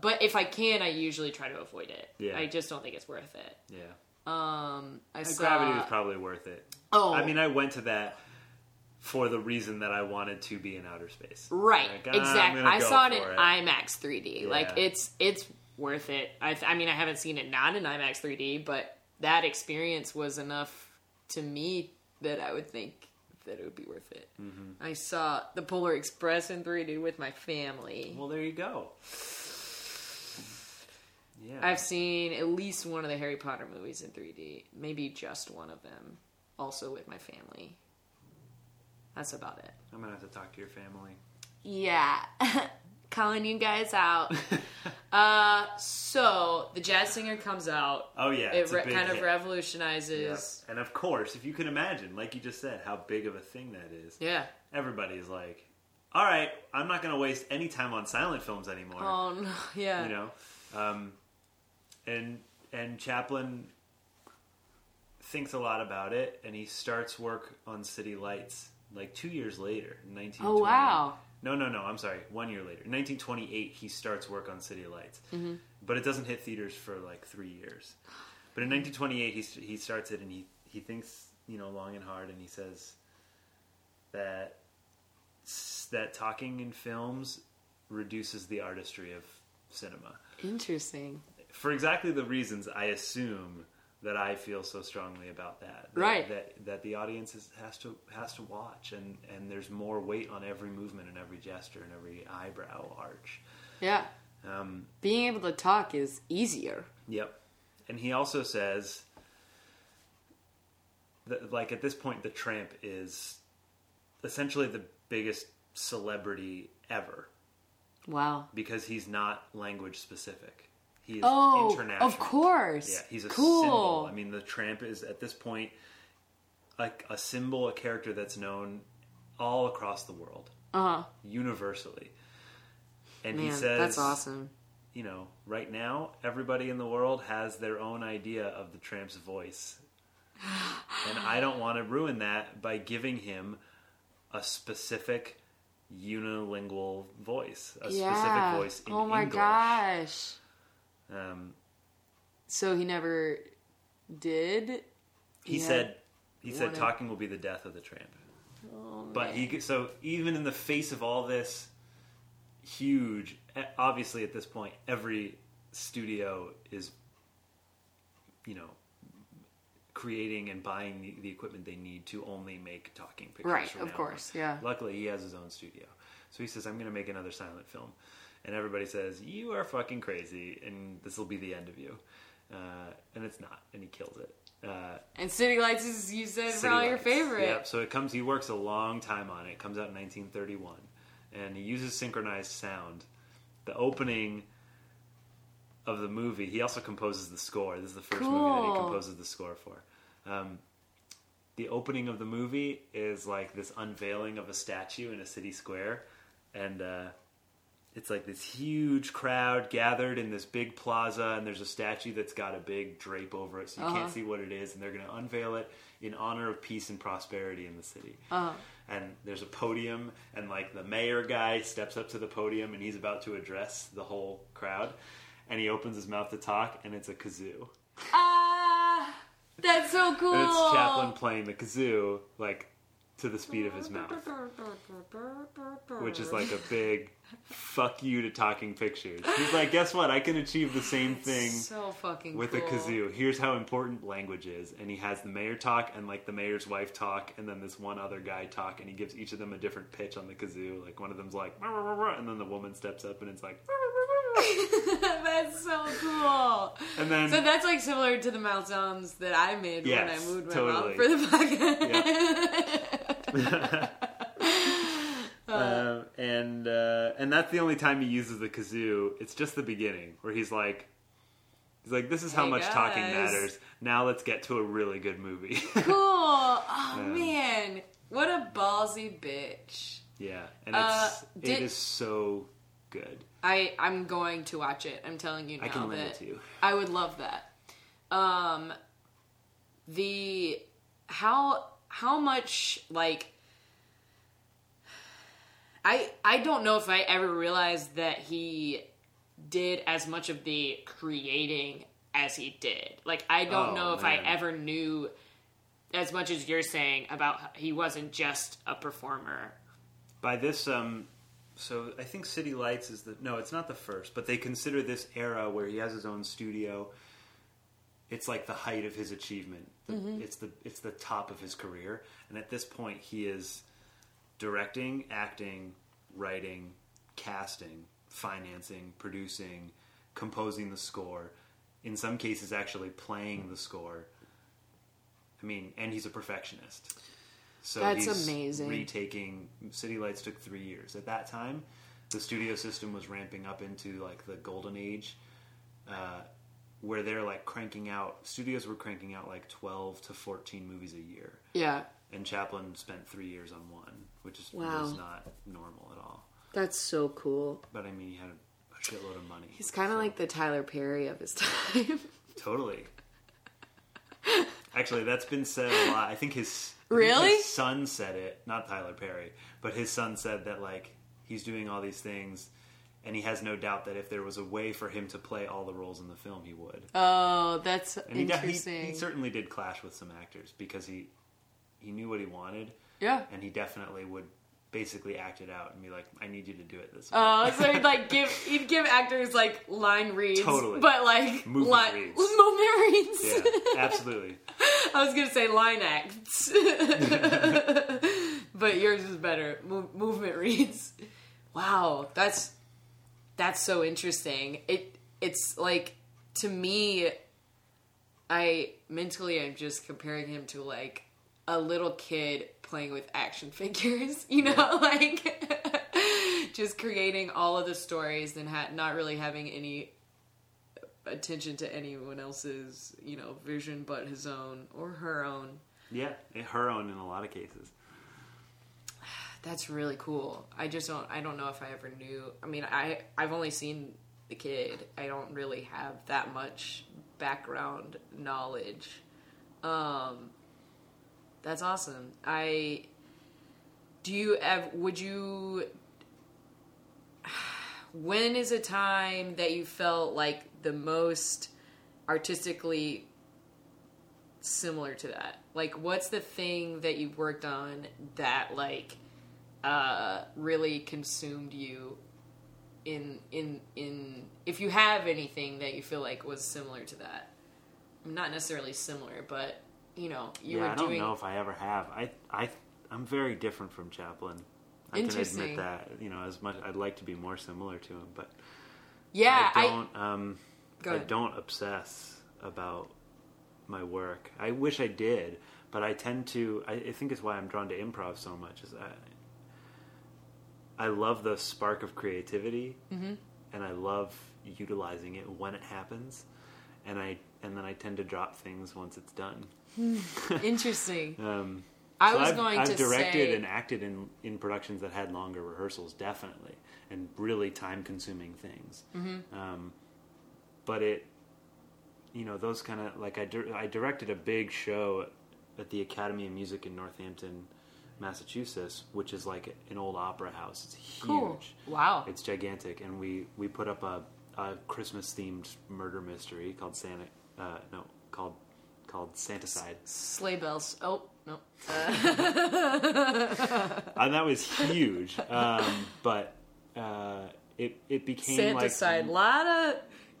but if I can, I usually try to avoid it. Yeah. I just don't think it's worth it. Yeah. Um, I saw Gravity was probably worth it. Oh. I mean, I went to that for the reason that I wanted to be in outer space. Right, Like, ah, exactly. I saw it in for IMAX 3D. Like it's it's worth it. I, th- I mean, I haven't seen it not in IMAX 3D, but that experience was enough to me that I would think that it would be worth it. Mm-hmm. I saw the Polar Express in 3D with my family. Well, there you go. Yeah. I've seen at least one of the Harry Potter movies in 3D, maybe just one of them, also with my family. That's about it. I'm gonna have to talk to your family. Yeah. Calling you guys out. uh, so the jazz singer comes out. Oh yeah, it re- kind of revolutionizes. Yep. And of course, if you can imagine, like you just said, how big of a thing that is. Yeah. Everybody's like, "All right, I'm not gonna waste any time on silent films anymore." Oh no. Yeah. you know um, and and chaplin thinks a lot about it and he starts work on city lights like two years later in 1920 Oh wow. no no no i'm sorry one year later 1928 he starts work on city lights Mm-hmm. but it doesn't hit theaters for like three years but in 1928 he, he starts it and he, he thinks you know long and hard and he says that that talking in films reduces the artistry of cinema Interesting. for exactly the reasons I assume that I feel so strongly about that. That- Right. That that the audience is, has to has to watch, and and there's more weight on every movement and every gesture and every eyebrow arch. Yeah. Um, Being able to talk is easier. Yep. And he also says that, like, at this point, the tramp is essentially the biggest celebrity ever Wow. because he's not language specific. He is Oh, international. of course. Yeah, he's a cool. symbol. I mean, the tramp is at this point like a symbol, a character that's known all across the world, Uh huh. universally. And he says, that's awesome. you know, right now, everybody in the world has their own idea of the tramp's voice. and I don't want to ruin that by giving him a specific unilingual voice, a yeah. specific voice in oh my English. gosh. Um, So he never did. he said, he said, Wanted- talking will be the death of the tramp. Oh, But man. he so even in the face of all this huge, obviously at this point, every studio is, you know, creating and buying the, the equipment they need to only make talking pictures. Right, of course, on. yeah. Luckily, he has his own studio, so he says, "I'm going to make another silent film," and everybody says, "You are fucking crazy, and this will be the end of you," uh, and it's not, and he kills it. Uh, And City Lights is you said City probably your Lights. favorite. Yep. So it comes. He works a long time on it. It comes out in 1931, and he uses synchronized sound. The opening of the movie, he also composes the score. This is the first movie that he composes the score for. Um, the opening of the movie is like this unveiling of a statue in a city square, and uh, it's like this huge crowd gathered in this big plaza, and there's a statue that's got a big drape over it, so you Uh-huh. can't see what it is, and they're going to unveil it in honor of peace and prosperity in the city. Uh-huh. And there's a podium, and like the mayor guy steps up to the podium, and he's about to address the whole crowd, and he opens his mouth to talk, and it's a kazoo. Ah, that's so cool. And it's Chaplin playing the kazoo, like to the speed of his mouth, which is like a big fuck you to talking pictures. He's like, guess what? I can achieve the same thing so fucking with cool. a kazoo. Here's how important language is. And he has the mayor talk and like the mayor's wife talk, and then this one other guy talk, and he gives each of them a different pitch on the kazoo. Like one of them's like, and then the woman steps up and it's like, "Rah, rah, rah, rah." that's so cool. and then So that's like similar to the mouth sounds that I made when I moved my totally. mouth for the podcast. Um, and uh, and that's the only time he uses the kazoo. It's just the beginning where he's like, he's like, "This is how Hey, much talking matters." Now let's get to a really good movie. cool. Oh Yeah. man, what a ballsy bitch. yeah, and Uh, it's did- it is so good. I I'm going to watch it. I'm telling you now I can lend that it to you. I would love that. Um, the how how much like I I don't know if I ever realized that he did as much of the creating as he did. Like I don't Oh, know if man. I ever knew as much as you're saying about he wasn't just a performer. By this, um, so I think City Lights is the no, it's not the first, but they consider this era where he has his own studio. It's like the height of his achievement. The- mm-hmm. It's the it's the top of his career, and at this point, he is directing, acting, writing, casting, financing, producing, composing the score. In some cases, actually playing the score. I mean, and he's a perfectionist. So That's he's amazing. Retaking City Lights took three years. At that time, the studio system was ramping up into like the golden age, uh, where they're like cranking out. Studios were cranking out like twelve to fourteen movies a year, Yeah, and Chaplin spent three years on one, which is Wow. was not normal at all. that's so cool. But I mean, he had a, a shitload of money. He's kind of so- like the Tyler Perry of his time. Totally. Actually, that's been said a lot. I think his Really? his son said it, not Tyler Perry, but his son said that like he's doing all these things, and he has no doubt that if there was a way for him to play all the roles in the film, he would. Oh, that's And he, he, interesting. he certainly did clash with some actors because he he knew what he wanted, yeah. and he definitely would basically act it out and be like, "I need you to do it this way." Oh, so he'd like give he'd give actors like line reads, Totally. but like Movement line reads. movement reads. yeah, absolutely. I was gonna say line acts, but yours is better. Mo- movement reads. Wow, that's that's so interesting. It it's like to me, I mentally I'm just comparing him to like a little kid playing with action figures. You know, like just creating all of the stories and ha- not really having any attention to anyone else's you know vision but his own or her own Yeah, her own in a lot of cases. that's really cool i just don't i don't know if i ever knew i mean i i've only seen the kid i don't really have that much background knowledge um that's awesome. I do you ever would you when is a time that you felt like the most artistically similar to that? Like what's the thing that you've worked on that like uh really consumed you in in in if you have anything that you feel like was similar to that? Not necessarily similar but you know you yeah, were I don't doing know if I ever have. I I I'm very different from Chaplin. I can admit that. You know, as much I'd like to be more similar to him, but yeah I i, don't. um, Go I don't obsess about my work. I wish I did, but I tend to. I, I think it's why I'm drawn to improv so much. Is I, I love the spark of creativity, and I love utilizing it when it happens, and I and then I tend to drop things once it's done. Interesting. Um, I so was I've, going I've to directed say and acted in in productions that had longer rehearsals, definitely, and really time consuming things. Mm-hmm. Um, but it, you know, those kind of like I dir- I directed a big show at the Academy of Music in Northampton, Massachusetts, which is like an old opera house. It's huge. cool. Wow. It's gigantic, and we we put up a, a Christmas themed murder mystery called Santa. Uh, no, called called Santicide. Sleigh bells. Oh no. and that was huge. Um, but uh, it it became Santa like side. Lot of,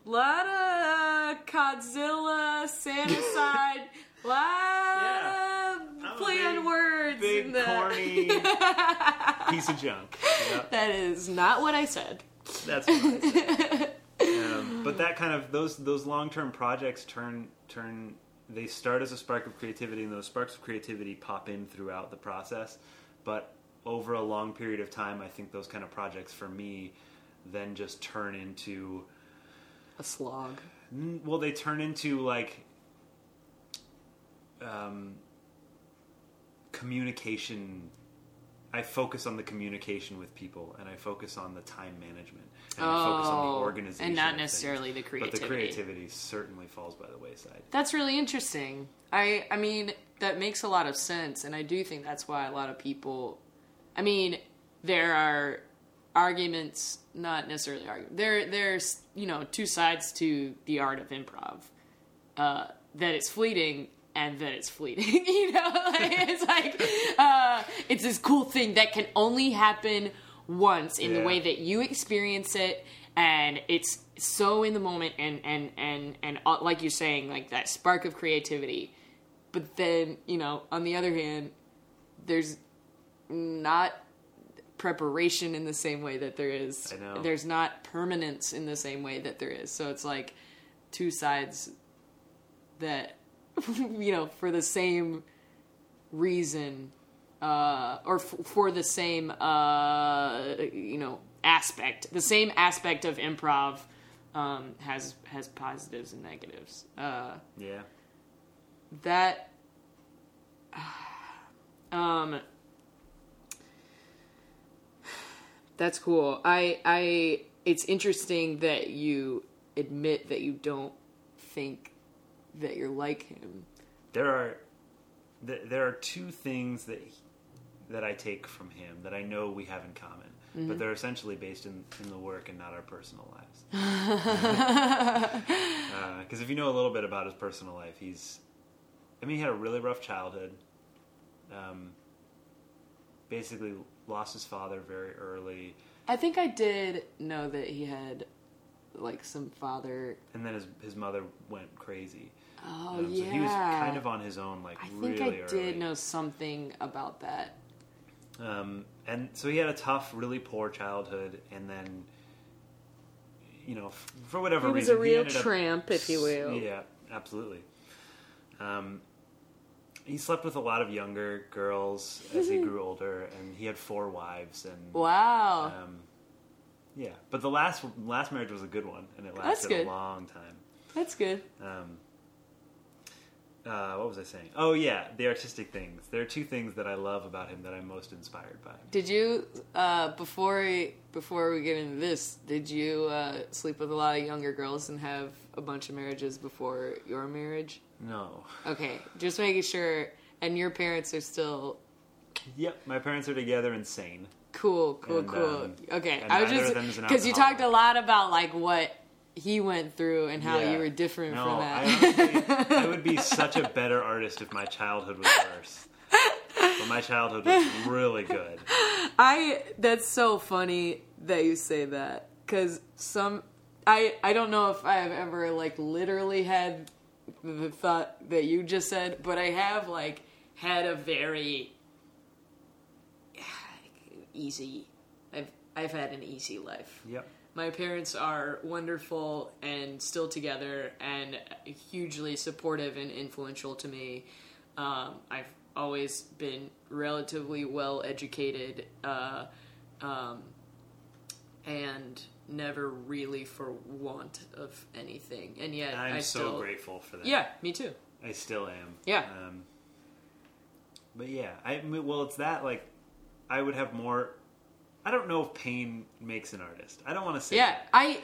lot of Godzilla. Santa side. Lot Yeah. Of a play on words. big in the- corny piece of junk. Yeah, That is not what I said. that's what I said. Um, but that kind of those those long term projects turn turn they start as a spark of creativity, and those sparks of creativity pop in throughout the process. But over a long period of time, I think those kind of projects for me then just turn into A slog. Well, they turn into like um, communication. I focus on the communication with people, and I focus on the time management, and I focus on the Oh, organization, and not of things. necessarily the creativity. But the creativity certainly falls by the wayside. That's really interesting. I I mean that makes a lot of sense, and I do think that's why a lot of people. I mean, there are arguments, not necessarily arguments. There there's you know two sides to the art of improv. Uh, that it's fleeting and then it's fleeting. you know, like, it's like uh, it's this cool thing that can only happen once in the way that you experience it, and it's so in the moment, and and and and uh, like you're saying, like that spark of creativity. But then, you know, on the other hand, there's not preparation in the same way that there is. I know. There's not permanence in the same way that there is. So it's like two sides that you know for the same reason uh, or f- for the same uh, you know aspect. The same aspect of improv um, has has positives and negatives. Uh, Yeah, that um that's cool. I i it's interesting that you admit that you don't think that you're like him there are th- there are two things that he- that I take from him that I know we have in common, Mm-hmm. but they're essentially based in, in the work and not our personal lives. Because if you know a little bit about his personal life, he's I mean he had a really rough childhood. Um, basically lost his father very early, i think i did know that he had like some father and then his his mother went crazy. Oh Um, yeah So he was kind of on his own, like i think really i early. did know something about that Um, and so he had a tough, really poor childhood, and then, you know, f- for whatever reason, He was reason, a real ended up- tramp, if you will. Yeah, absolutely. Um, he slept with a lot of younger girls as he grew older, and he had four wives, and wow um, yeah. But the last last marriage was a good one, and it lasted a long time. that's good Um, uh, what was I saying? Oh yeah, the artistic things. There are two things that I love about him that I'm most inspired by. Did you uh, before we, before we get into this? Did you uh, sleep with a lot of younger girls and have a bunch of marriages before your marriage? No. Okay, just making sure. And your parents are still Yep, my parents are together and sane. cool, cool, And, cool. um, okay, I was just of them is an because you talked a lot about like what he went through and how Yeah. you were different No, from I that. honestly, I would be such a better artist if my childhood was worse. But my childhood was really good. I that's so funny that you say that because some I I don't know if I have ever like literally had the thought that you just said, but I have like had a very easy. I've I've had an easy life. Yep. My parents are wonderful and still together and hugely supportive and influential to me. Um, I've always been relatively well educated, uh, um, and never really for want of anything. And yet, I'm I so still, grateful for that. Yeah, me too. I still am. Yeah. Um, but yeah, I well, it's that like I would have more. I don't know if pain makes an artist. I don't want to say. Yeah, that. I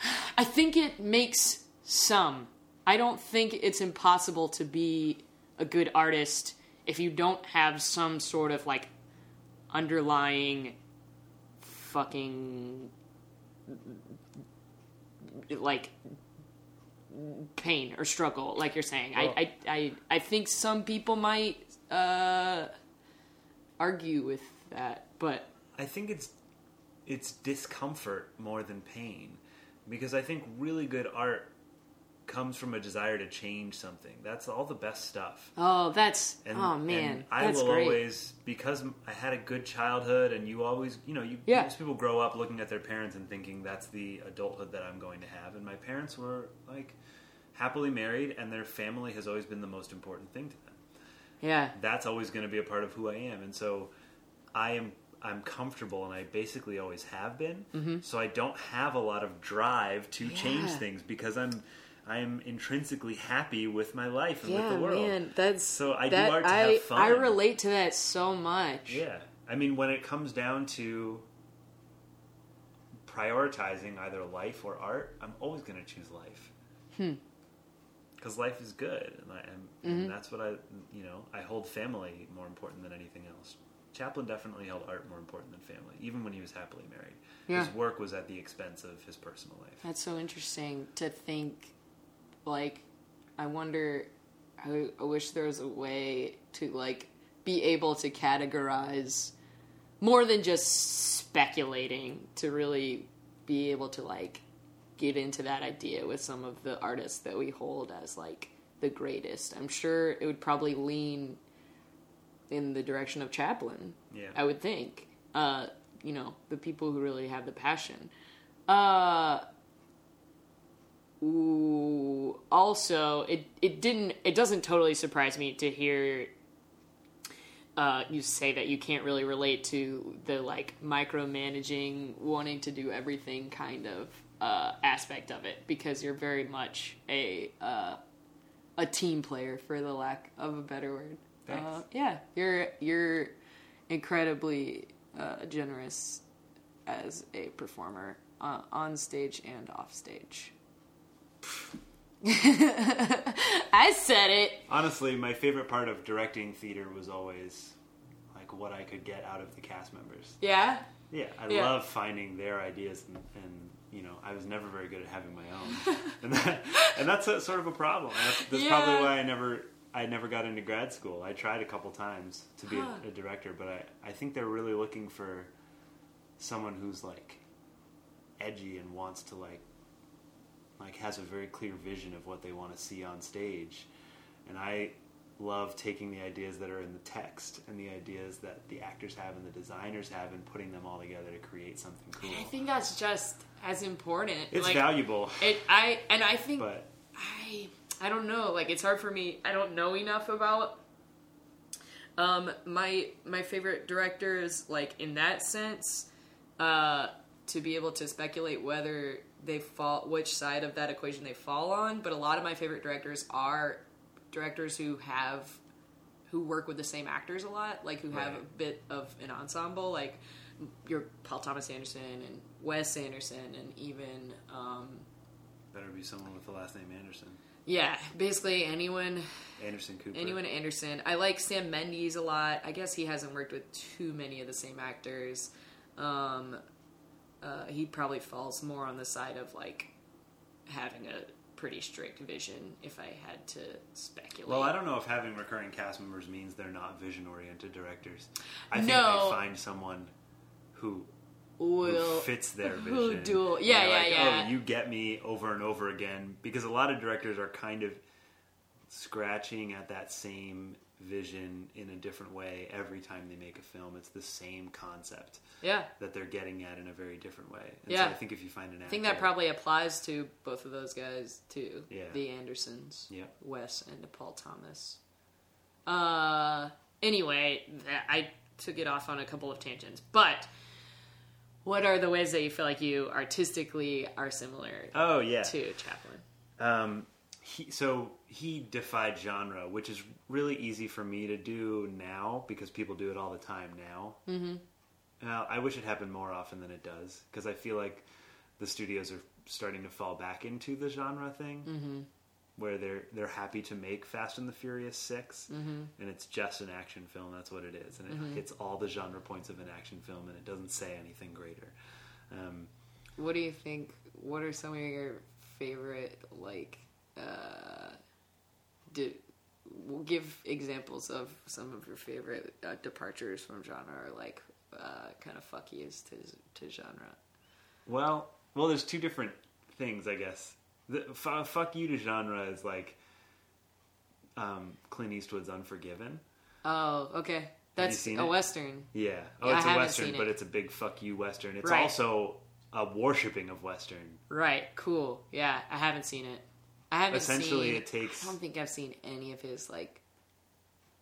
I think it makes some. I don't think it's impossible to be a good artist if you don't have some sort of like underlying fucking like pain or struggle like you're saying Well- I, I i i think some people might uh argue with that but I think it's it's discomfort more than pain, because I think really good art comes from a desire to change something. That's all the best stuff. oh that's And, oh man I that's will great always because I had a good childhood, and you always, you know, you Yeah. most people grow up looking at their parents and thinking that's the adulthood that I'm going to have. And my parents were like happily married, and their family has always been the most important thing to them. yeah That's always going to be a part of who I am, and so I am. I'm comfortable, and I basically always have been. So I don't have a lot of drive to change things because I'm, I'm intrinsically happy with my life and with the world. man that's So I do art to I, have fun. I relate to that so much Yeah. I mean, when it comes down to prioritizing either life or art, I'm always going to choose life. Hmm. Because life is good, and, I, and, Mm-hmm. and that's what I, you know, I hold family more important than anything else. Chaplin definitely held art more important than family, even when he was happily married. Yeah. His work was at the expense of his personal life. That's so interesting to think. Like, I wonder. I, I wish there was a way to like be able to categorize more than just speculating. To really be able to like get into that idea with some of the artists that we hold as like the greatest. I'm sure it would probably lean in the direction of Chaplin. Yeah. I would think. Uh, you know, the people who really have the passion. Uh, ooh, also, it it didn't it doesn't totally surprise me to hear uh, you say that you can't really relate to the like micromanaging, wanting to do everything kind of uh, aspect of it because you're very much a uh, a team player, for the lack of a better word. Uh, yeah, you're you're incredibly uh, generous as a performer uh, on stage and off stage. I said it. Honestly, my favorite part of directing theater was always like what I could get out of the cast members. Yeah. Yeah, I Yeah. love finding their ideas, and, and you know, I was never very good at having my own, and that, and that's a, sort of a problem. That's, that's Yeah. probably why I never I never got into grad school. I tried a couple times to be Huh. a, a director, but I I think they're really looking for someone who's like edgy and wants to like like has a very clear vision of what they want to see on stage, and I love taking the ideas that are in the text and the ideas that the actors have and the designers have and putting them all together to create something cool. I think that's just as important. it's like, valuable, It, I and I think but I I don't know. Like it's hard for me. I don't know enough about um my my favorite directors like in that sense uh to be able to speculate whether they fall which side of that equation they fall on, but a lot of my favorite directors are directors who have who work with the same actors a lot, like who have a bit of an ensemble, like your Paul Thomas Anderson and Wes Anderson and even um better be someone with the last name Anderson. Yeah, basically anyone Anderson Cooper. anyone Anderson. I like Sam Mendes a lot. I guess he hasn't worked with too many of the same actors. Um, uh, he probably falls more on the side of like having a pretty strict vision. If I had to speculate, Well, I don't know if having recurring cast members means they're not vision oriented directors. I think No. they find someone who, who will fits their vision. who yeah, yeah, like, yeah. Oh, you get me over and over again because a lot of directors are kind of scratching at that same vision in a different way every time they make a film. It's the same concept yeah. that they're getting at in a very different way. And Yeah. so I think if you find an actor, I think that probably applies to both of those guys too. Yeah. The Andersons, Yep. Wes and Paul Thomas. Uh, anyway, I took it off on a couple of tangents, but What are the ways that you feel like you artistically are similar Oh yeah. to Chaplin? Um, he, so he defied genre, which is really easy for me to do now because people do it all the time now. Mm-hmm. Now, I wish it happened more often than it does because I feel like the studios are starting to fall back into the genre thing, mm-hmm. Where they're they're happy to make Fast and the Furious 6 Mm-hmm. and it's just an action film. That's what it is, and it hits all the genre points of an action film, and it doesn't say anything greater. Um, What do you think? What are some of your favorite like? Uh, do, we'll give examples of some of your favorite uh, departures from genre, or like uh, kind of fuck yous to to genre. Well, well, there's two different things, I guess. The, f- fuck you to genre is like um, Clint Eastwood's Unforgiven. Oh, okay, that's a it? western. Yeah. Oh, Yeah, it's a western, it. but it's a big fuck you western. It's Right. also a worshipping of western. Right, cool. Yeah, I haven't seen it. I haven't Essentially, seen, it takes- I don't think I've seen any of his like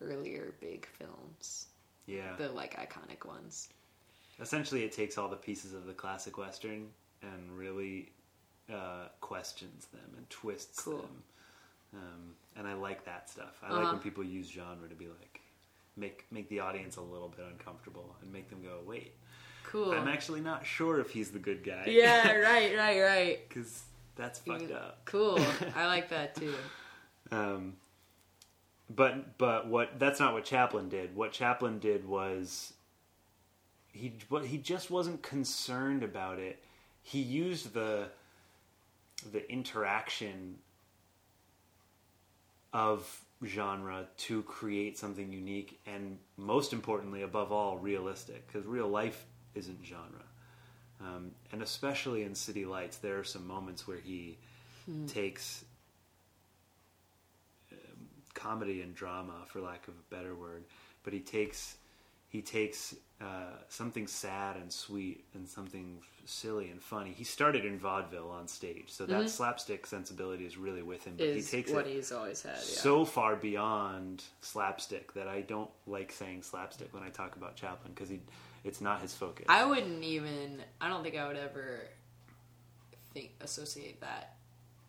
earlier big films, Yeah. the like iconic ones. Essentially, it takes all the pieces of the classic western and really uh, questions them and twists Cool. them. Um, and I like that stuff. I Uh-huh. like when people use genre to be like make make the audience a little bit uncomfortable and make them go, wait. Cool. I'm actually not sure if he's the good guy. yeah, right, right, right. because that's fucked up. Cool. I like that too. Um, but but what that's not what Chaplin did. What Chaplin did was he he just wasn't concerned about it. He used the the interaction of genre to create something unique and most importantly above all realistic because real life isn't genre. Um, and especially in city lights there are some moments where he takes um, comedy and drama for lack of a better word but he takes he takes uh, something sad and sweet and something silly and funny he started in vaudeville on stage so that slapstick sensibility is really with him but Is he takes what it he's always had. Yeah. so far beyond slapstick that I don't like saying slapstick when I talk about Chaplin because he it's not his focus. I wouldn't even. I don't think I would ever think associate that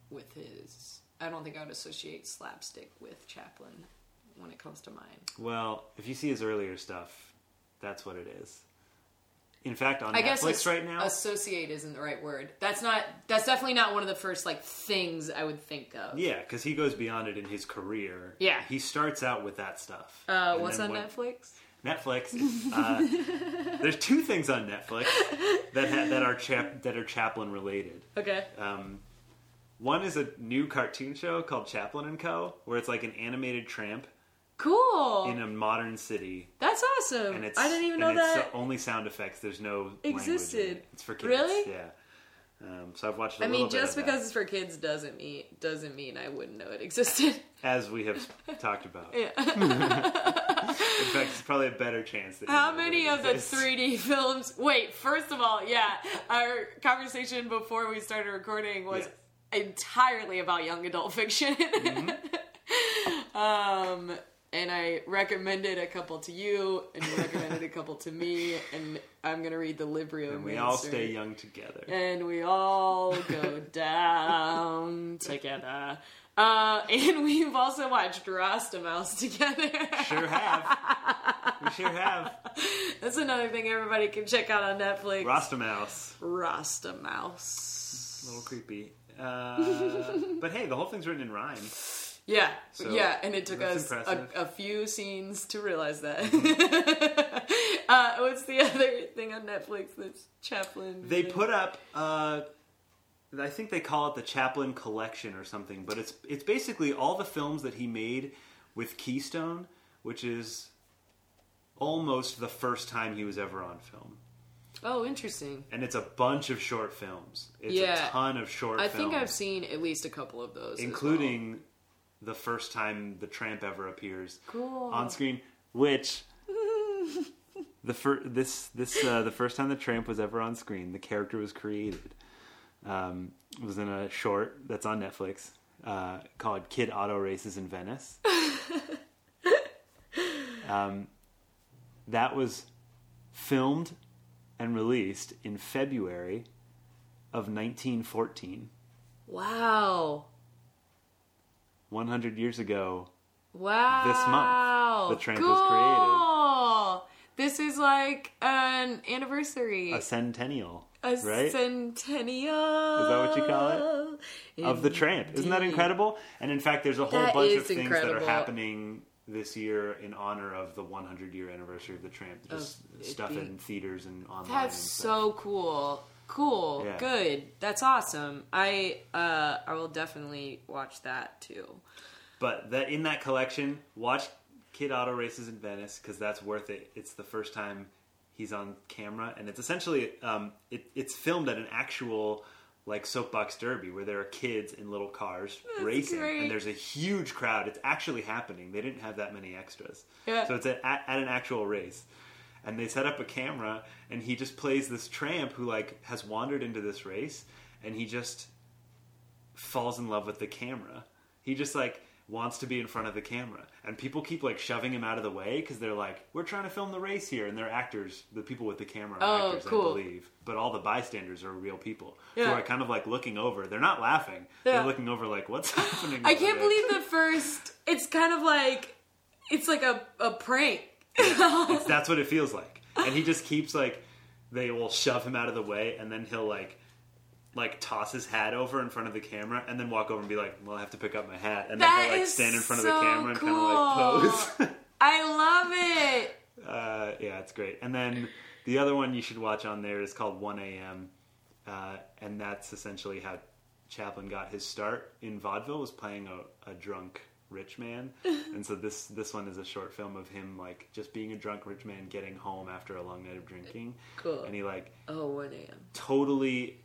with his. I don't think I would associate slapstick with Chaplin when it comes to mine. well, if you see his earlier stuff, that's what it is. In fact, on I Netflix right now, associate isn't the right word. That's not. That's definitely not one of the first like things I would think of. yeah, because he goes beyond it in his career. Yeah. he starts out with that stuff. Uh, what's on when- Netflix? Netflix. Uh, there's two things on Netflix that ha- that are chap- that are Chaplin related. Okay. Um, one is a new cartoon show called Chaplin and Co., where it's like an animated tramp Cool. in a modern city, That's awesome. and it's I didn't even know it's that. only sound effects. There's no Existed. it. It's for kids. Really? Yeah. Um, so I've watched. I I mean, just because it's for kids doesn't mean doesn't mean I wouldn't know it existed. as we have talked about. yeah. In fact, it's probably a better chance that. How many of the 3D films? Wait, first of all, yeah, our conversation before we started recording was entirely about young adult fiction. Mm-hmm. um, and I recommended a couple to you, and you recommended a couple to me, and I'm gonna read the Librio. And we all stay young together. and we all go down together. Uh, and we've also watched Rasta Mouse together. Sure have. we sure have. That's another thing everybody can check out on Netflix. Rasta Mouse. Rasta Mouse. A little creepy. Uh, but hey, the whole thing's written in rhyme. Yeah, So, yeah, and it took us a, a few scenes to realize that. Mm-hmm. uh, what's the other thing on Netflix that's Chaplin? They put up. Uh, I think they call it the Chaplin Collection or something, but it's it's basically all the films that he made with Keystone, which is almost the first time he was ever on film. Oh, interesting. And it's a bunch of short films. It's Yeah. a ton of short films. I films. think I've seen at least a couple of those, including the first time the tramp ever appears Cool. on screen which the fir- this this uh, the first time the tramp was ever on screen the character was created um, was in a short that's on netflix uh, called kid auto races in venice um, that was filmed and released in February of 1914. Wow. 100 years ago. Wow. This month, the Tramp cool. was created. This is like an anniversary. A centennial. A right? centennial. Is that what you call it? Of the Tramp. Isn't that incredible? And in fact, there's a whole That bunch of things that are happening this year in honor of the 100 year anniversary of the Tramp. Just stuff in theaters and online. That's and so cool. Cool. Yeah. Good. That's awesome. I uh I will definitely watch that too. But that in that collection, watch Kid Auto Races in Venice because that's worth it. It's the first time he's on camera, and it's essentially um, it, it's filmed at an actual like soapbox derby where there are kids in little cars racing, great. and there's a huge crowd. It's actually happening. They didn't have that many extras, Yeah. so it's at, at, at an actual race. And they set up a camera, and he just plays this tramp who like has wandered into this race, and he just falls in love with the camera. He just like wants to be in front of the camera, and people keep like shoving him out of the way because they're like, "We're trying to film the race here," and they're actors. The people with the camera are Oh, actors, cool. I believe, but all the bystanders are real people Yeah. who are kind of like looking over. They're not laughing. Yeah. They're looking over like, "What's happening?" I can't there?" believe the first it's kind of like it's like a, a prank. It's, that's what it feels like. And he just keeps like they will shove him out of the way, and then he'll like like toss his hat over in front of the camera, and then walk over and be like, "Well, I have to pick up my hat," and That then he'll like stand in front of the camera and kind of like pose. I love it. uh, yeah, it's great. And then the other one you should watch on there is called 1 a.m. Uh, and that's essentially how Chaplin got his start in vaudeville was playing a, a drunk rich man. and so this this one is a short film of him like just being a drunk rich man getting home after a long night of drinking. Cool. And he like Oh, 1 a.m. totally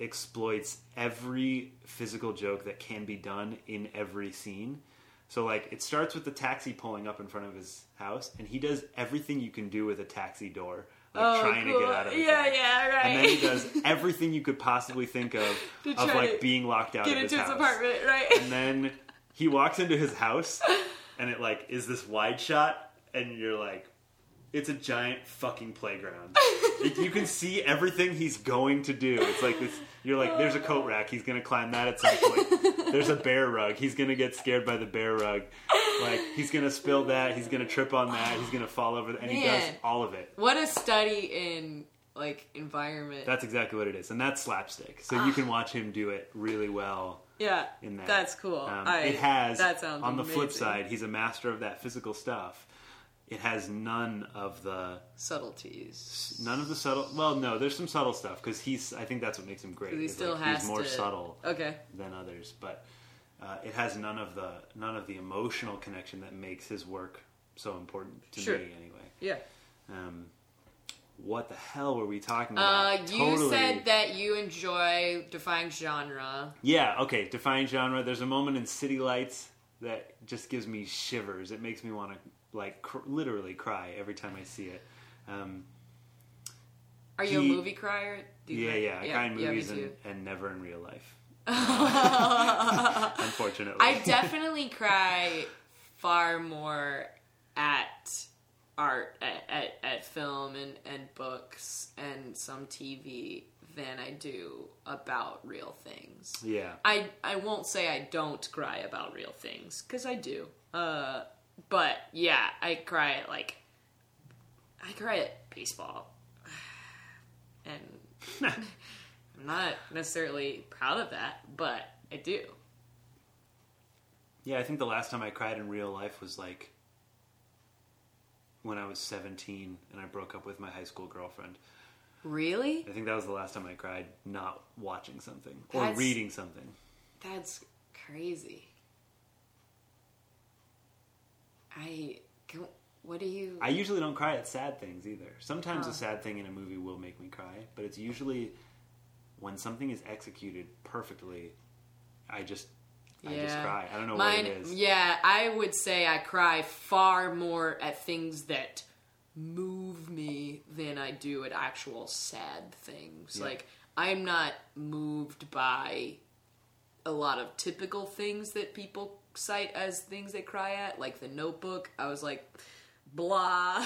exploits every physical joke that can be done in every scene. So like it starts with the taxi pulling up in front of his house, and he does everything you can do with a taxi door, like Oh, trying cool. to get out of it. Yeah, yeah, right. And then he does everything you could possibly think of of like being locked out Get of his into his house. apartment, right? And then he walks into his house, and it like is this wide shot, and you're like, it's a giant fucking playground. It- you can see everything he's going to do. It's like this. You're like, there's a coat rack. He's gonna climb that at some point. There's a bear rug. He's gonna get scared by the bear rug. Like he's gonna spill that. He's gonna trip on that. He's gonna fall over, and he does all of it. what a study in like environment. That's exactly what it is, and that's slapstick. So you ah. can watch him do it really well. Yeah, in that. that's cool. Um, I, it has that sounds on the flip side, he's a master of that physical stuff. It has none of the subtleties. none of the subtle. Well, no, there's some subtle stuff because he's. I think that's what makes him great. he still like, has he's more to- subtle Okay. than others, but uh, it has none of the none of the emotional connection that makes his work so important to Sure. me. Anyway, Yeah. um, what the hell were we talking about? Uh, about? you Totally- said that you enjoy defying genre. Yeah, okay, define genre. There's a moment in City Lights that just gives me shivers. It makes me want to, like, cr- literally cry every time I see it. Um, Are you He- a movie crier? Do you yeah, cry? yeah, I cry in yeah, movies and, too. and never in real life. Unfortunately. I definitely cry far more at art, at, at, at film and, and books and some TV than I do about real things. yeah. I, I won't say I don't cry about real things, because I do. Uh, but yeah, I cry at like, I cry at baseball. And I'm not necessarily proud of that, but I do. Yeah, I think the last time I cried in real life was like when I was 17 and I broke up with my high school girlfriend. Really? I think that was the last time I cried not watching something or That's- reading something. That's crazy. I what do you? I usually don't cry at sad things either. Sometimes a oh. sad thing in a movie will make me cry, but it's usually when something is executed perfectly. I just, I just cry. I don't know Mine, what it is. yeah, I would say I cry far more at things that move me than I do at actual sad things. Yeah. Like I'm not moved by a lot of typical things that people cite as things they cry at, like The Notebook. I was like, blah.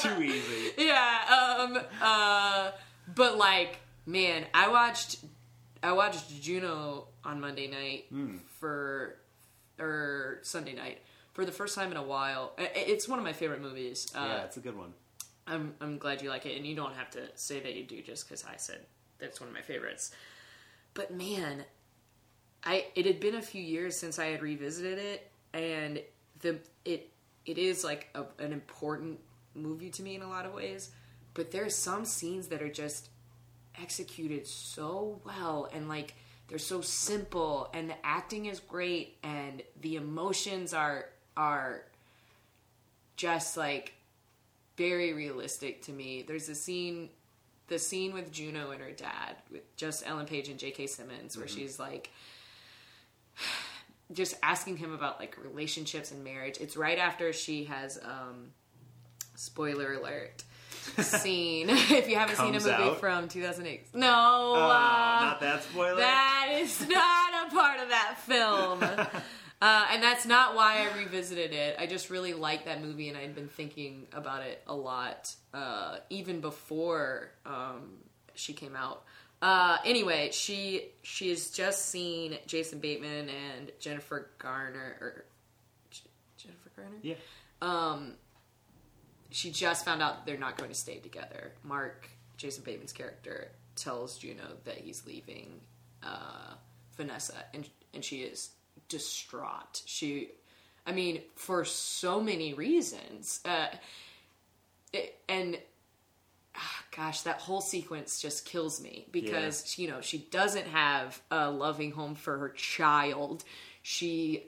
Too easy. Yeah, um, uh, but like, man, I watched I watched Juno on Monday night Hmm. for or Sunday night for the first time in a while. It's one of my favorite movies. Uh, yeah, it's a good one. I'm I'm glad you like it, and you don't have to say that you do just because I said that's one of my favorites. But man, I it had been a few years since I had revisited it, and the it it is like a, an important movie to me in a lot of ways. But there's some scenes that are just executed so well, and like they're so simple, and the acting is great, and the emotions are are just like very realistic to me. There's a scene, the scene with Juno and her dad, with just Ellen Page and J.K. Simmons, where she's like, just asking him about like relationships and marriage. It's right after she has, um, spoiler alert, seen. if you haven't seen a movie out? from 2008, no, Oh, uh, not that spoiler. that is not a part of that film. Uh, and that's not why I revisited it. I just really liked that movie, and I'd been thinking about it a lot, uh, even before um, she came out. Uh, anyway, she she has just seen Jason Bateman and Jennifer Garner, or J- Jennifer Garner. yeah. She just found out they're not going to stay together. Mark, Jason Bateman's character, tells Juno that he's leaving uh, Vanessa, and and she is distraught. She, I mean, for so many reasons, uh, it, and ah, gosh, that whole sequence just kills me because you know she doesn't have a loving home for her child. She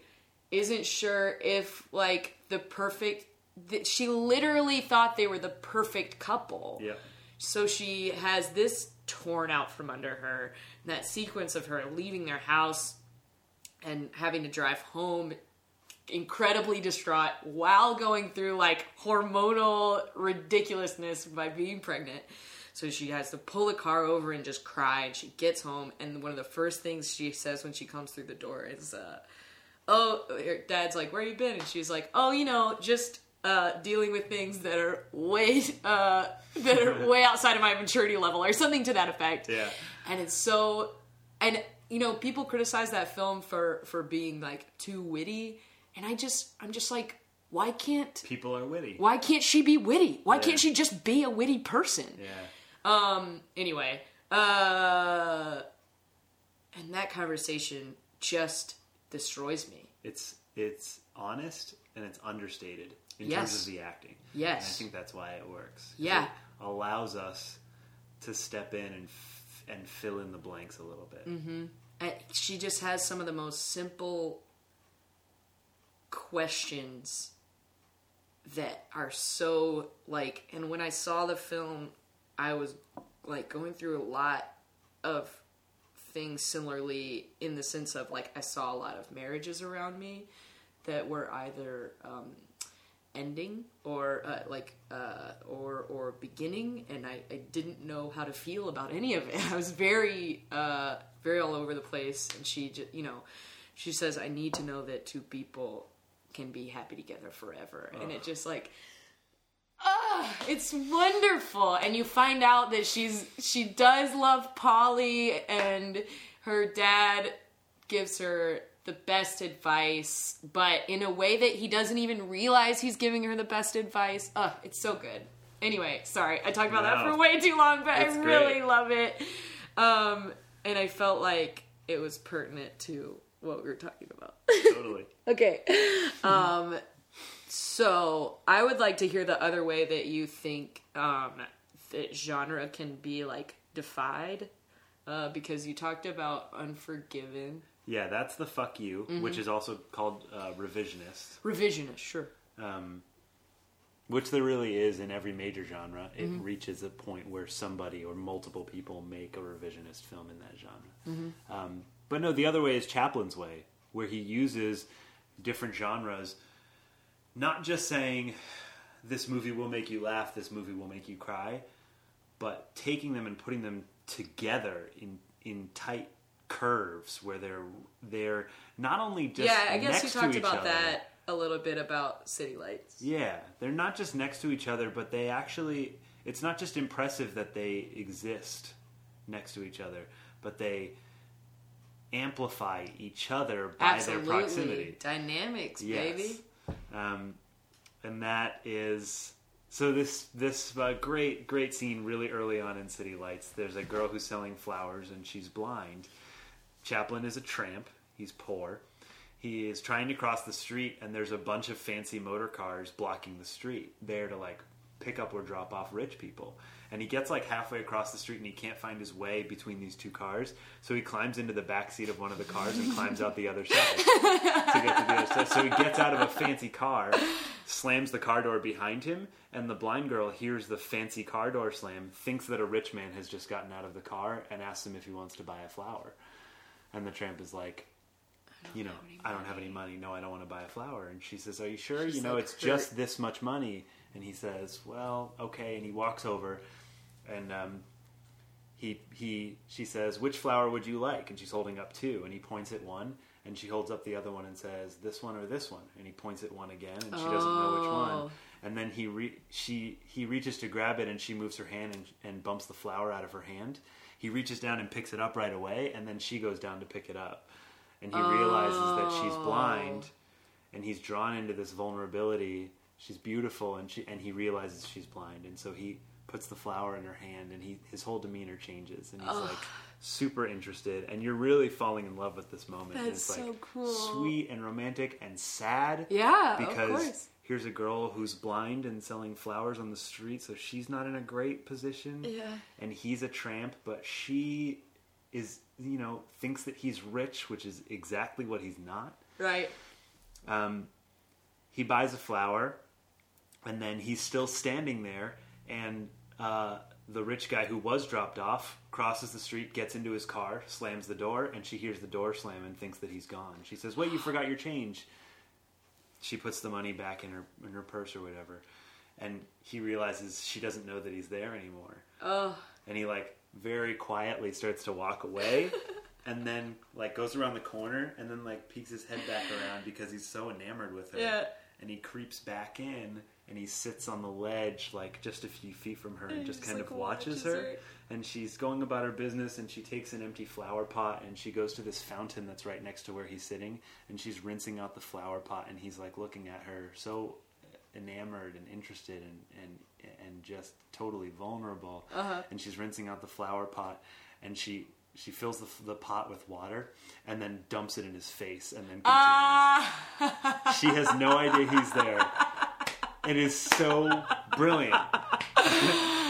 isn't sure if like the perfect. That she literally thought they were the perfect couple. Yeah. So she has this torn out from under her. And that sequence of her leaving their house and having to drive home incredibly distraught while going through like hormonal ridiculousness by being pregnant. So she has to pull the car over and just cry. And she gets home, and one of the first things she says when she comes through the door is, uh, "Oh, her dad's like, where you been?" And she's like, "Oh, you know, just uh, dealing with things that are way uh, that are way outside of my maturity level, or something to that effect." Yeah. and it's so and you know people criticize that film for for being like too witty and i just i'm just like why can't People are witty. why can't she be witty why Yeah. can't she just be a witty person Yeah. um anyway uh and that conversation just destroys me It's it's honest and it's understated in Yes. terms of the acting. Yes. And I think that's why it works. Yeah. It allows us to step in and f- and fill in the blanks a little bit. Mm-hmm. She just has some of the most simple questions that are so like and when i saw the film i was like going through a lot of things similarly in the sense of like i saw a lot of marriages around me that were either um, ending or uh, like uh, or or beginning and I, I didn't know how to feel about any of it. I was very uh, very all over the place and she just you know she says i need to know that two people can be happy together forever. And it just like Ah, it's wonderful. And you find out that she's she does love Paulie and her dad gives her the best advice, but in a way that he doesn't even realize he's giving her the best advice. Ugh, it's so good. Anyway, sorry, I talked about that for way too long, but I really great. love it. Um, and I felt like it was pertinent to what we were talking about. totally. Okay. Um, so I would like to hear the other way that you think um, that genre can be like defied, uh, because you talked about Unforgiven, Yeah, that's the fuck you, Mm-hmm. which is also called uh, revisionist. revisionist, sure. um, which there really is in every major genre. It Mm-hmm. reaches a point where somebody or multiple people make a revisionist film in that genre. Mm-hmm. Um, but no, the other way is Chaplin's way, where he uses different genres, not just saying this movie will make you laugh, this movie will make you cry, but taking them and putting them together in in tight curves where they're they're not only just yeah, I guess you talked about other, that a little bit about City Lights. Yeah, they're not just next to each other, but they actually. It's not just impressive that they exist next to each other, but they amplify each other by Absolutely. their proximity. Dynamics, Yes. baby. Um, and that is so this this uh, great great scene really early on in City Lights. There's a girl who's selling flowers and she's blind. Chaplin is a tramp. He's poor. He is trying to cross the street and there's a bunch of fancy motor cars blocking the street there to like pick up or drop off rich people. And he gets like halfway across the street and he can't find his way between these two cars. So he climbs into the back seat of one of the cars and climbs out the other side to get to the other side. So he gets out of a fancy car, slams the car door behind him, and the blind girl hears the fancy car door slam, thinks that a rich man has just gotten out of the car, and asks him if he wants to buy a flower. And the tramp is like, you know, I don't have any money. No, I don't want to buy a flower. And she says, Are you sure? She's you know, like it's hurt. just this much money. And he says, Well, okay. And he walks over, and um, he he she says, "Which flower would you like?" And she's holding up two, and he points at one, and she holds up the other one and says, "This one or this one?" And he points at one again, and she doesn't know which one. Oh. And then he re- she he reaches to grab it, and she moves her hand and, and bumps the flower out of her hand. He reaches down and picks it up right away, and then she goes down to pick it up, and he realizes that she's oh. blind, and he's drawn into this vulnerability. She's beautiful, and she and he realizes she's blind, and so he puts the flower in her hand, and he his whole demeanor changes, and he's like super interested, and you're really falling in love with this moment. and That's it's like so cool. sweet and romantic and sad. Yeah, of because course. Here's a girl who's blind and selling flowers on the street, so she's not in a great position. Yeah. And he's a tramp, but she is, you know, thinks that he's rich, which is exactly what he's not. Right. Um, he buys a flower, and then he's still standing there, and uh, the rich guy who was dropped off crosses the street, gets into his car, slams the door, and she hears the door slam and thinks that he's gone. She says, "Wait, you forgot your change." She puts the money back in her in her purse or whatever, and he realizes she doesn't know that he's there anymore Oh, and he like very quietly starts to walk away and then like goes around the corner and then like peeks his head back around because he's so enamored with her Yeah. and he creeps back in and he sits on the ledge like just a few feet from her and, And just just, kind like, of watches, watches her. her. And she's going about her business and she takes an empty flower pot and she goes to this fountain that's right next to where he's sitting and she's rinsing out the flower pot and he's like looking at her so enamored and interested and and and just totally vulnerable Uh-huh. and she's rinsing out the flower pot and she she fills the, the pot with water and then dumps it in his face and then continues. ah, she has no idea he's there it is so brilliant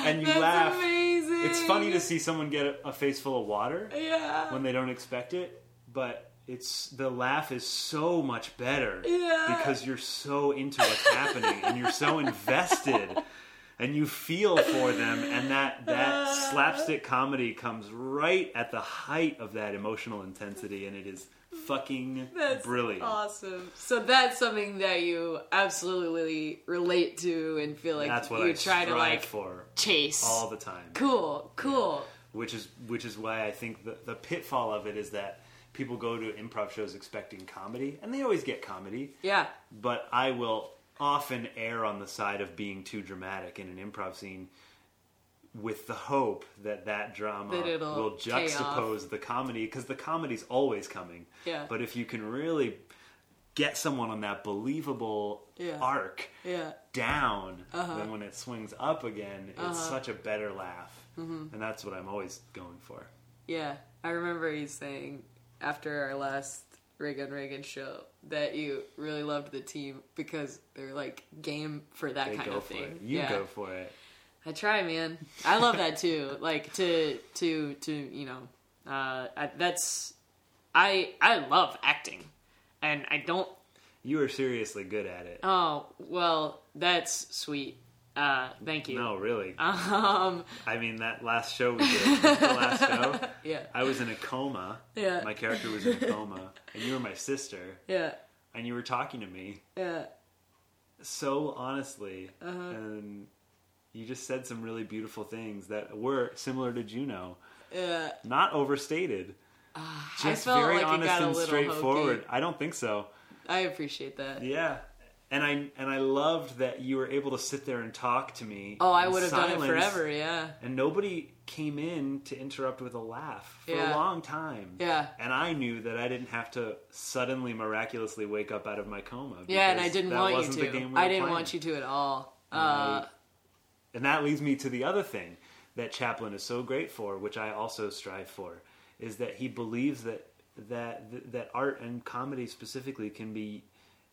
and you that's laugh amazing. It's funny to see someone get a, a face full of water Yeah. when they don't expect it, but it's the laugh is so much better Yeah. because you're so into what's happening and you're so invested and you feel for them and that that uh. slapstick comedy comes right at the height of that emotional intensity and it is fucking That's brilliant. awesome. So that's something that you absolutely relate to and feel like That's what you I try to like for chase. all the time. cool, cool. which is which is why I think the the pitfall of it is that people go to improv shows expecting comedy, and they always get comedy. Yeah. But I will often err on the side of being too dramatic in an improv scene, with the hope that that drama That it'll juxtapose the comedy because the comedy's always coming. Yeah. But if you can really get someone on that believable Yeah. arc Yeah. down, Uh-huh. then when it swings up again, it's such a better laugh. Mm-hmm. And that's what I'm always going for. Yeah. I remember you saying after our last Reagan Reagan show that you really loved the team because they're like game for that They kind go of for thing. it. You yeah. go for it. I try, man. I love that too. Like to to to you know, uh, I, that's I I love acting, and I don't. You are seriously good at it. Oh well, that's sweet. Uh, thank you. No, really. Um. I mean, that last show we did, the last show, Yeah. I was in a coma. Yeah. My character was in a coma, and you were my sister, Yeah. and you were talking to me Yeah. so honestly, Uh-huh. and you just said some really beautiful things that were similar to Juno, Yeah. not overstated, I just felt very like honest and straightforward. hokey. I don't think so. I appreciate that. Yeah. And I and I loved that you were able to sit there and talk to me. Oh, I would have done it forever. Yeah. And nobody came in to interrupt with a laugh for Yeah. a long time. Yeah. And I knew that I didn't have to suddenly miraculously wake up out of my coma. Yeah, and I didn't want you to. I didn't playing. want you to at all. Uh. And that leads me to the other thing that Chaplin is so great for, which I also strive for, is that he believes that that that art and comedy specifically can be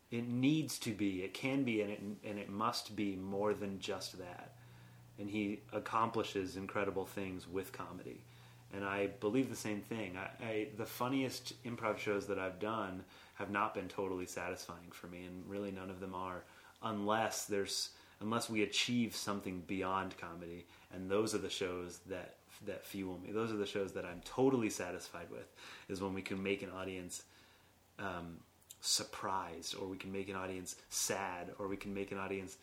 it needs to be, it can be and it and it must be more than just that. And he accomplishes incredible things with comedy. And I believe the same thing. I, I the funniest improv shows that I've done have not been totally satisfying for me, and really none of them are, unless there's unless we achieve something beyond comedy. And those are the shows that that fuel me. Those are the shows that I'm totally satisfied with. Is when we can make an audience um, surprised, or we can make an audience sad, or we can make an audience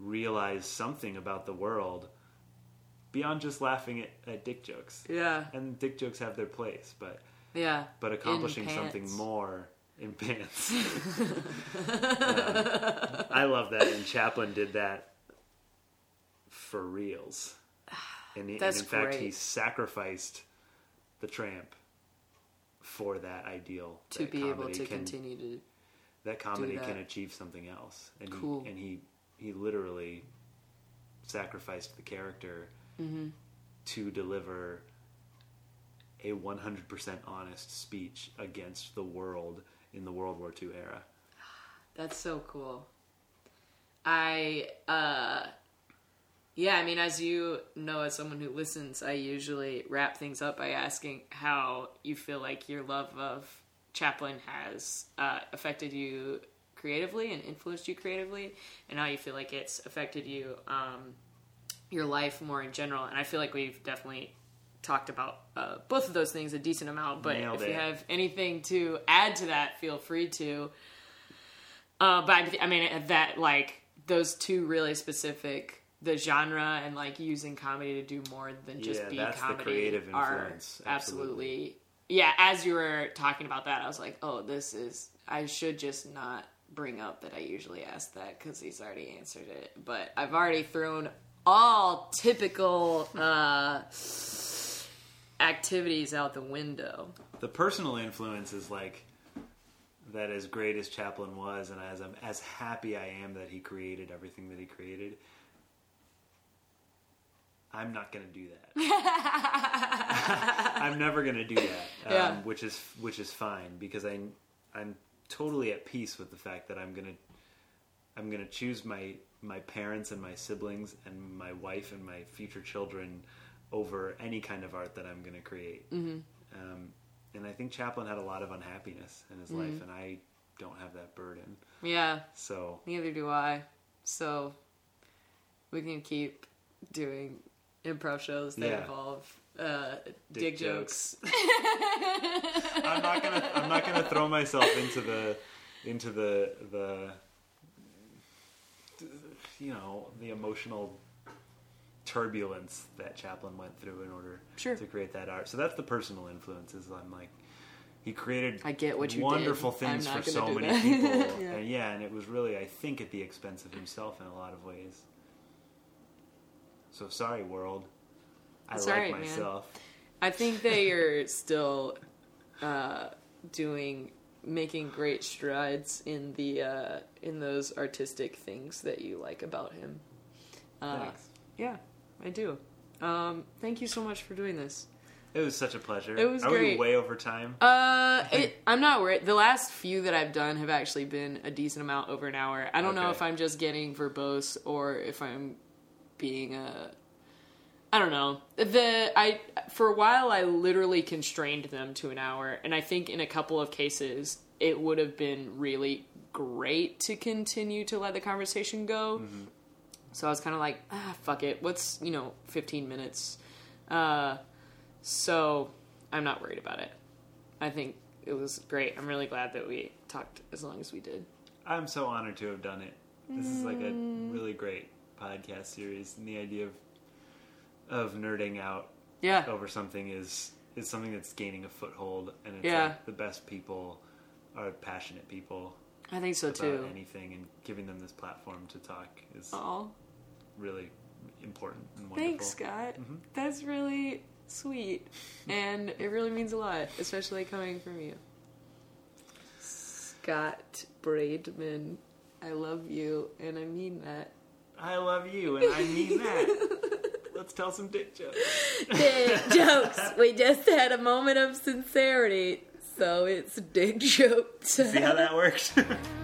realize something about the world beyond just laughing at, at dick jokes. yeah. And dick jokes have their place, but Yeah. but accomplishing something more in pants. Um, I love that, and Chaplin did that for reals. And, he, and in fact, he sacrificed the tramp for that ideal To that be able to can, continue to. that comedy that. can achieve something else. And Cool. he, and he he literally sacrificed the character Mm-hmm. to deliver a 100% honest speech against the world in the World War II era. That's so cool. I, uh, yeah, I mean, as you know, as someone who listens, I usually wrap things up by asking how you feel like your love of Chaplin has uh, affected you creatively and influenced you creatively, and how you feel like it's affected you, um, your life more in general. And I feel like we've definitely talked about uh, both of those things a decent amount. But Nailed if you have anything to add to that, feel free to. Uh, but I, I mean that like those two really specific, the genre and like using comedy to do more than just Yeah, be comedy creative are influence, absolutely. absolutely. Yeah, as you were talking about that, I was like, oh, this is. I should just not bring up that I usually ask that because he's already answered it. But I've already thrown all typical uh, activities out the window. The personal influence is like that as great as Chaplin was and as I'm as happy I am that he created everything that he created. I'm not going to do that. I'm never going to do that, um, Yeah. which is which is fine because I I'm totally at peace with the fact that I'm going to I'm going to choose my my parents and my siblings and my wife and my future children over any kind of art that I'm going to create. Mm-hmm. Um, and I think Chaplin had a lot of unhappiness in his Mm-hmm. life, and I don't have that burden. Yeah, So neither do I. So we can keep doing improv shows that Yeah. involve uh, Dick dick, jokes. I'm not gonna I'm not gonna throw myself into the into the the you know the emotional turbulence that Chaplin went through in order Sure. to create that art. So that's the personal influences. I'm like he created I get what you wonderful things for so many that. people. Yeah. And yeah, and it was really I think at the expense of himself in a lot of ways. So sorry world. I It's like alright, man. myself. I think that you're still uh, doing making great strides in the uh, in those artistic things that you like about him. Uh, Thanks. Yeah, I do. Um, thank you so much for doing this. It was such a pleasure. It was Are we great. way over time? Uh, it, I'm not worried. The last few that I've done have actually been a decent amount over an hour. I don't know if I'm just getting verbose or if I'm being a. I don't know. The I for a while I literally constrained them to an hour, and I think in a couple of cases it would have been really great to continue to let the conversation go. So I was kind of like, ah, fuck it. What's you know, 15 minutes. Uh, so I'm not worried about it. I think it was great. I'm really glad that we talked as long as we did. I'm so honored to have done it. This is like a Mm. really great podcast series, and the idea of of nerding out Yeah. over something is is something that's gaining a foothold, and it's Yeah. like the best people are passionate people. I think so about too. anything, and giving them this platform to talk is Oh, really important and wonderful. thanks, Scott. Mm-hmm. That's really sweet, and it really means a lot, especially coming from you. Scott Braidman, I love you, and I mean that. I love you, and I mean that. Let's tell some dick jokes. Dick jokes. We just had a moment of sincerity, so it's dick jokes. See how that worked?